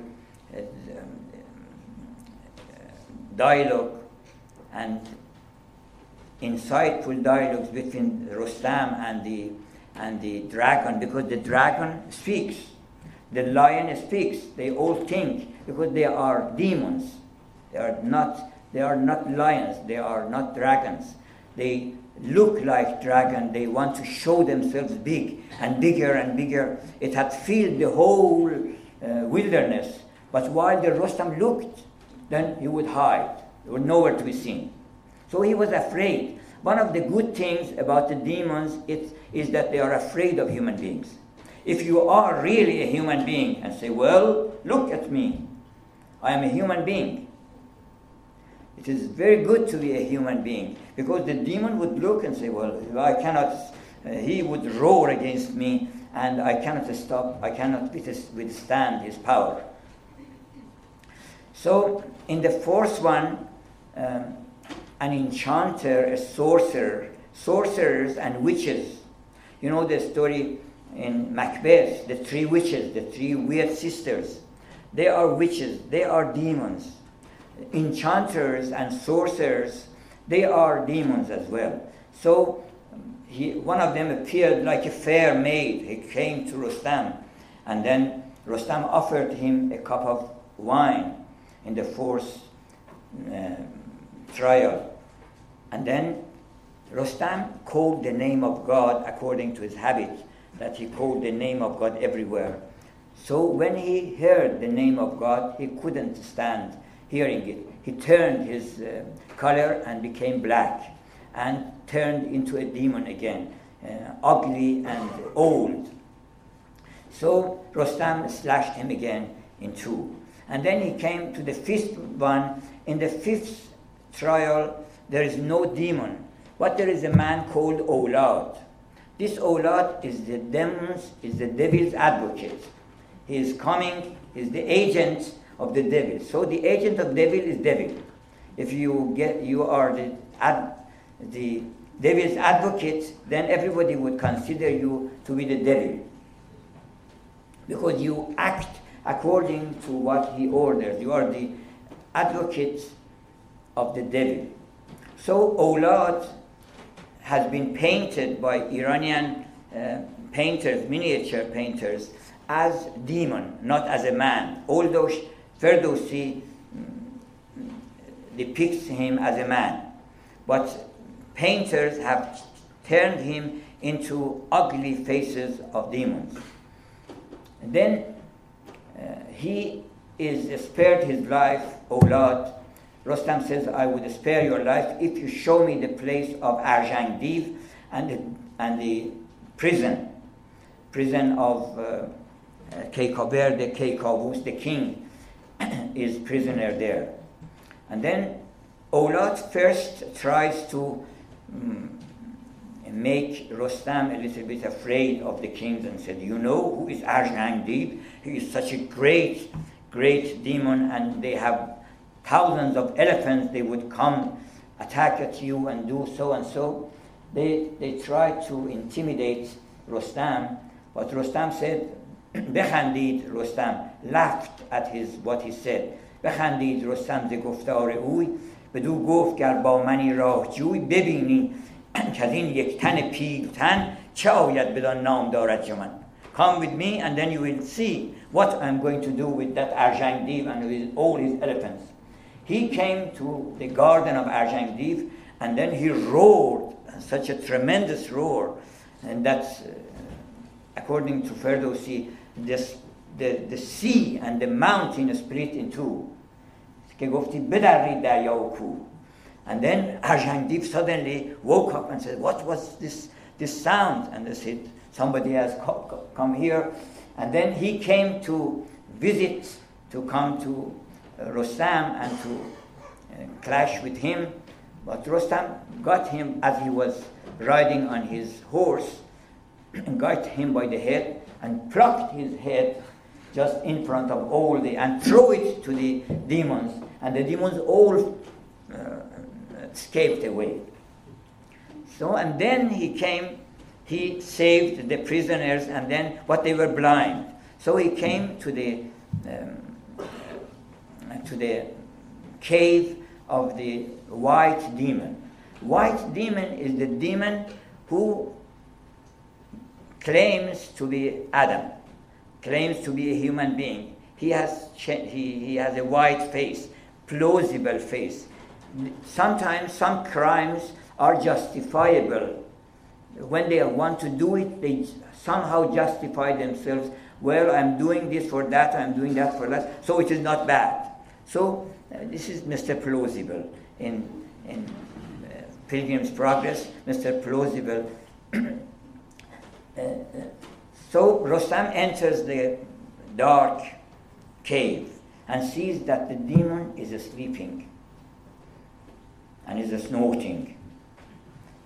dialogue and insightful dialogues between Rustam and the, and the dragon because the dragon speaks. The lion speaks. They all think because they are demons. They are not, they are not lions. They are not dragons. They look like dragon. They want to show themselves big and bigger and bigger. It had filled the whole uh, wilderness. But while the Rustam looked, then he would hide. He was nowhere to be seen. So he was afraid. One of the good things about the demons is, is that they are afraid of human beings. If you are really a human being and say, Well, look at me, I am a human being. It is very good to be a human being because the demon would look and say, Well, I cannot, uh, he would roar against me and I cannot stop, I cannot withstand his power. So, in the fourth one, um, an enchanter, a sorcerer, sorcerers and witches. You know the story in Macbeth, the three witches, the three weird sisters. They are witches, they are demons. Enchanters and sorcerers, they are demons as well. So he, one of them appeared like a fair maid. He came to Rustam, and then Rustam offered him a cup of wine in the fourth uh, trial. And then Rustam called the name of God according to his habit, that he called the name of God everywhere. So when he heard the name of God, he couldn't stand hearing it. He turned his uh, color and became black and turned into a demon again, uh, ugly and old. So Rustam slashed him again in two. And then he came to the fifth one. In the fifth trial, there is no demon, but there is a man called Olad. This Olad is the demon's, is the devil's advocate. He is coming, he is the agent of the devil. So the agent of devil is devil. If you get you are the ad, the devil's advocate, then everybody would consider you to be the devil. Because you act according to what he orders. You are the advocate of the devil. So Olad has been painted by Iranian uh, painters, miniature painters, as demon, not as a man. Although Ferdowsi mm, depicts him as a man, but painters have turned him into ugly faces of demons. And then he is spared his life, Olad. Rostam says, I would spare your life if you show me the place of Arjangdiv and the, and the prison, prison of uh, uh, Keikaber, the Keikavus, the king, is prisoner there. And then Olad first tries to um, make Rostam a little bit afraid of the kings and said, you know who is Arjangdiv? He is such a great, great demon and they have thousands of elephants. They would come attack at you and do so and so. They, they tried to intimidate Rostam, but Rostam said, بخندید رستم laughed at his what he said بخندید رستم ز گفتار اوی بدو گفت گر با منی راه جوی ببینی که از این یک تن چه آید بدان نام دارد Come with me and then you will see what I'm going to do with that Arjangdiv and with all his elephants. He came to the garden of Arjangdiv and then he roared such a tremendous roar and that's uh, according to Ferdowsi this, the, the sea and the mountain split in two and then Arjangdiv suddenly woke up and said, What was this, this sound? And they said, Somebody has come here. And then he came to visit, to come to uh, Rostam and to uh, clash with him. But Rostam got him as he was riding on his horse, got him by the head and plucked his head just in front of all the and threw it to the demons, and the demons all uh, escaped away. So and then he came, he saved the prisoners, and then what they were blind. So he came to the um, to the cave of the white demon. White demon is the demon who claims to be Adam, claims to be a human being. He has, he, he has a white face, plausible face. Sometimes some crimes are justifiable. When they want to do it, they somehow justify themselves. Well, I'm doing this for that, I'm doing that for that, so it is not bad. So uh, this is Mr. Plausible in, in uh, Pilgrim's Progress, Mr. Plausible. uh, so Rostam enters the dark cave and sees that the demon is sleeping and is snorting.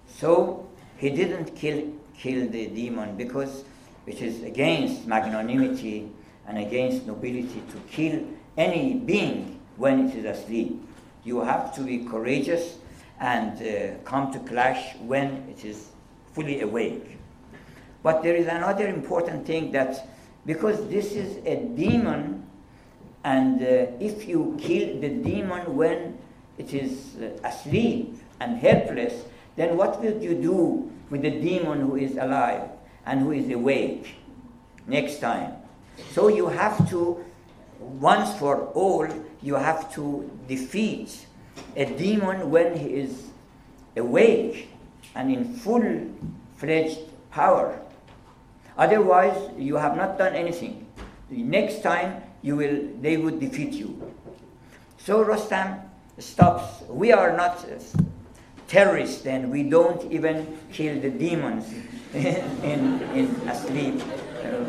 So he didn't kill, kill the demon because it is against magnanimity and against nobility to kill any being when it is asleep. You have to be courageous and uh, come to clash when it is fully awake. But there is another important thing that because this is a demon, and uh, if you kill the demon when it is uh, asleep and helpless, then what will you do with the demon who is alive and who is awake next time? So you have to, once for all, you have to defeat a demon when he is awake and in full fledged power. Otherwise, you have not done anything. The next time, you will, they would defeat you. So Rostam stops. We are not terrorists, and we don't even kill the demons in, in asleep. Uh,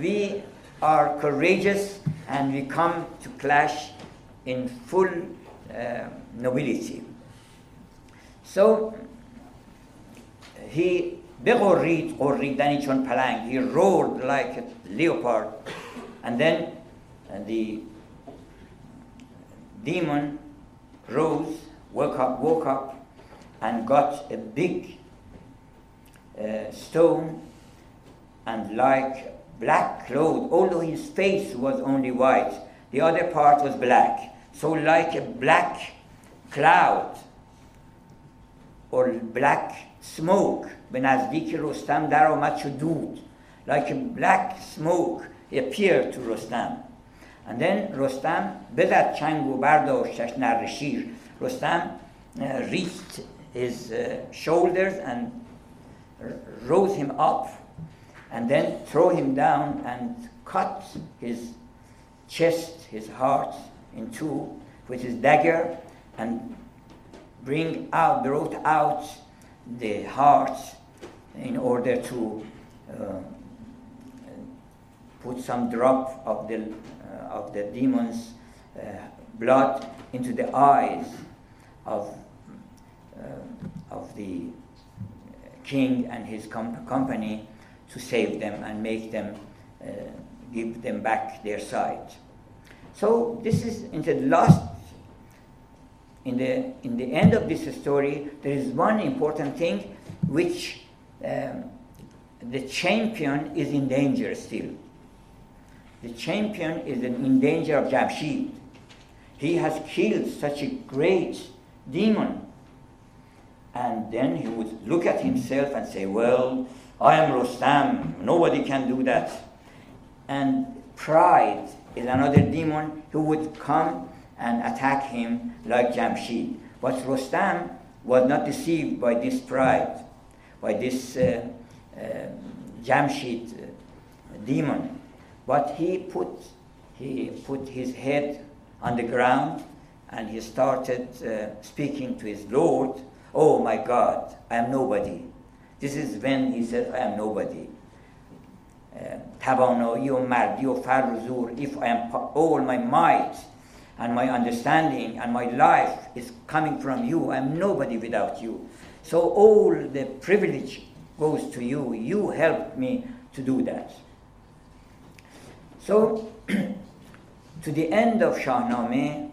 we are courageous and we come to clash in full uh, nobility. So he بغرید قریدنی چون پلنگ he roared like a leopard and then uh, the demon rose woke up woke up and got a big uh, stone and like black clothes, although his face was only white, the other part was black. So, like a black cloud or black smoke, به نزدیک رستم در آمد شد دود. Like a black smoke appeared to Rostam. And then Rostam بزد چنگ و برداشتش نر شیر. Rostam uh, reached his uh, shoulders and rose him up and then throw him down and cut his chest, his heart in two with his dagger and bring out, brought out the heart in order to uh, put some drop of the, uh, of the demon's uh, blood into the eyes of, uh, of the king and his com- company to save them and make them, uh, give them back their sight. So this is in the last, in the, in the end of this story, there is one important thing which um, the champion is in danger still. The champion is in danger of Jamshid. He has killed such a great demon. And then he would look at himself and say, Well, I am Rostam. Nobody can do that. And pride is another demon who would come and attack him like Jamshid. But Rostam was not deceived by this pride, by this uh, uh, Jamshid uh, demon. But he put, he put his head on the ground and he started uh, speaking to his Lord, Oh my God, I am nobody. This is when he said, I am nobody. توانایی و مردی و فر و زور if I am all my might and my understanding and my life is coming from you. I'm nobody without you. So all the privilege goes to you. You helped me to do that. So, to the end of Shahnameh,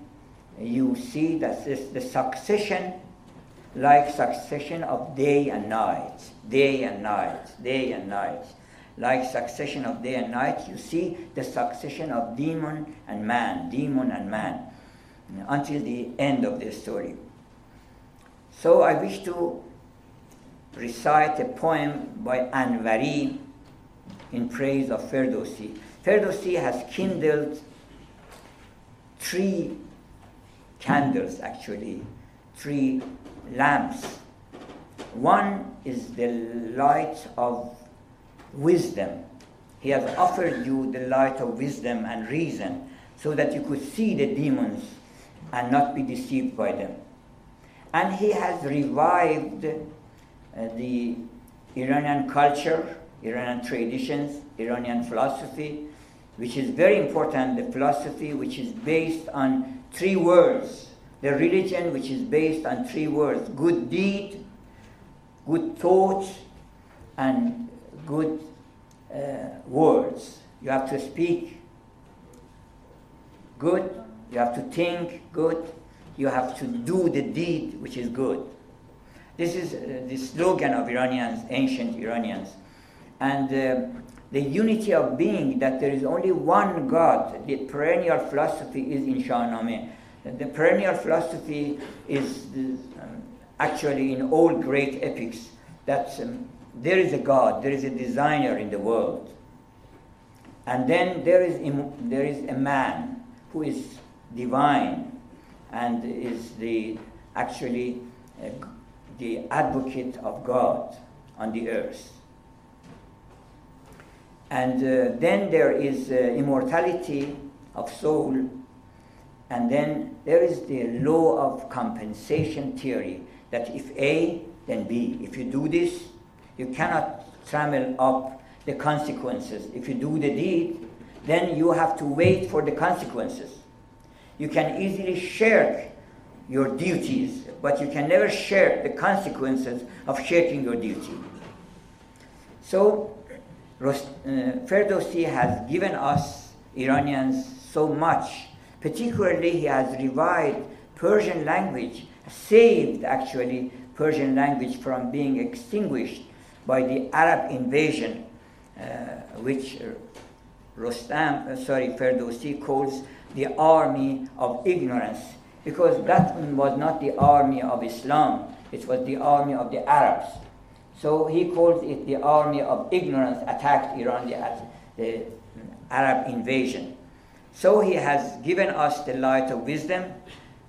you see that this, the succession, like succession of day and night, day and night, day and night, like succession of day and night, you see the succession of demon and man, demon and man, until the end of the story. So I wish to recite a poem by Anvari in praise of Ferdowsi. Ferdowsi has kindled three candles, actually, three lamps. One is the light of wisdom. He has offered you the light of wisdom and reason so that you could see the demons and not be deceived by them. And he has revived uh, the Iranian culture, Iranian traditions, Iranian philosophy, which is very important, the philosophy which is based on three words, the religion which is based on three words good deed, good thought, and good uh, words. You have to speak good, you have to think good, you have to do the deed which is good. This is uh, the slogan of Iranians, ancient Iranians. And uh, the unity of being, that there is only one God, the perennial philosophy is in Shahnameh. The perennial philosophy is um, actually in all great epics that um, there is a God, there is a designer in the world. And then there is, there is a man who is divine and is the, actually uh, the advocate of God on the earth. And uh, then there is uh, immortality of soul. And then there is the law of compensation theory that if A, then B. If you do this, you cannot trammel up the consequences. If you do the deed, then you have to wait for the consequences. You can easily shirk your duties, but you can never shirk the consequences of shirking your duty. So, Ferdowsi has given us Iranians so much. Particularly, he has revived Persian language, saved actually Persian language from being extinguished by the Arab invasion, uh, which Rostam, uh, sorry, Ferdowsi calls the army of ignorance, because that was not the army of Islam, it was the army of the Arabs. So he calls it the army of ignorance attacked Iran, the, the Arab invasion. So he has given us the light of wisdom.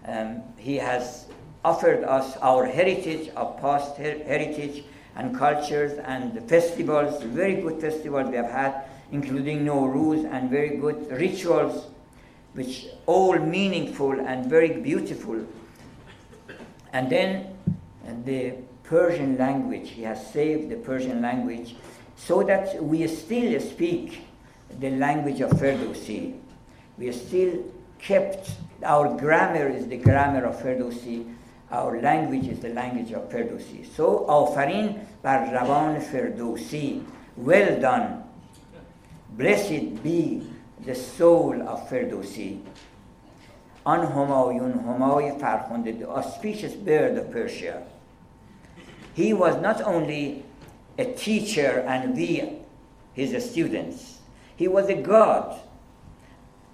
Um, he has offered us our heritage, our past her- heritage and cultures and the festivals, very good festivals we have had, including Nowruz and very good rituals, which all meaningful and very beautiful. And then the Persian language. He has saved the Persian language so that we still speak the language of Ferdowsi. We still kept, our grammar is the grammar of Ferdowsi, our language is the language of Ferdowsi. So, آفرین بر روان فردوسی. Well done. Blessed be the soul of Ferdowsi. آن همایون همای فرخنده, the auspicious bird of Persia he was not only a teacher and we, his students, he was a God,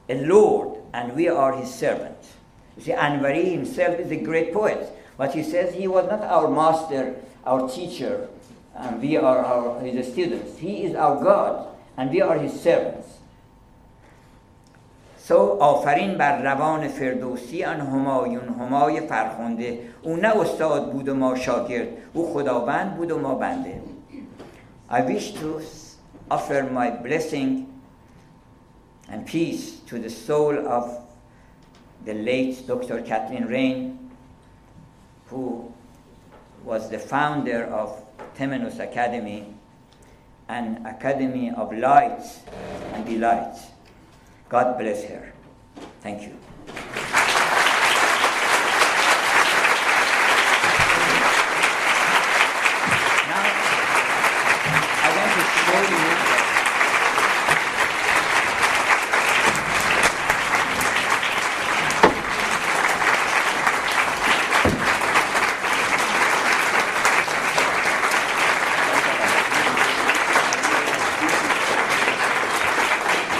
a Lord, and we are his servants. You see, Anvari himself is a great poet, but he says he was not our master, our teacher, and we are our, his students. He is our God, and we are his servants. سو آفرین بر روان فردوسی آن همایون همای فرخنده او نه استاد بود و ما شاگرد او خداوند بود و ما بنده I wish to offer my blessing and peace to the soul of the late Dr. Kathleen Rain, who was the founder of Temenus Academy, an academy of light and delight. God bless her. Thank you.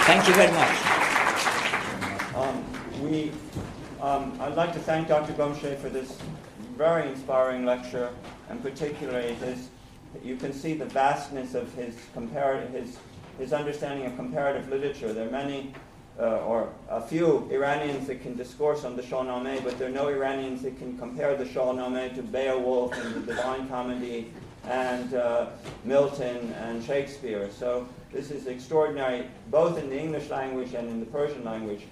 Thank you very much. Um, we, um, I'd like to thank Dr. Ghomshei for this very inspiring lecture, and particularly his, you can see the vastness of his, comparative, his, his understanding of comparative literature. There are many, uh, or a few Iranians that can discourse on the Shahnameh, but there are no Iranians that can compare the Shahnameh to Beowulf and the Divine Comedy and uh, Milton and Shakespeare. So this is extraordinary, both in the English language and in the Persian language.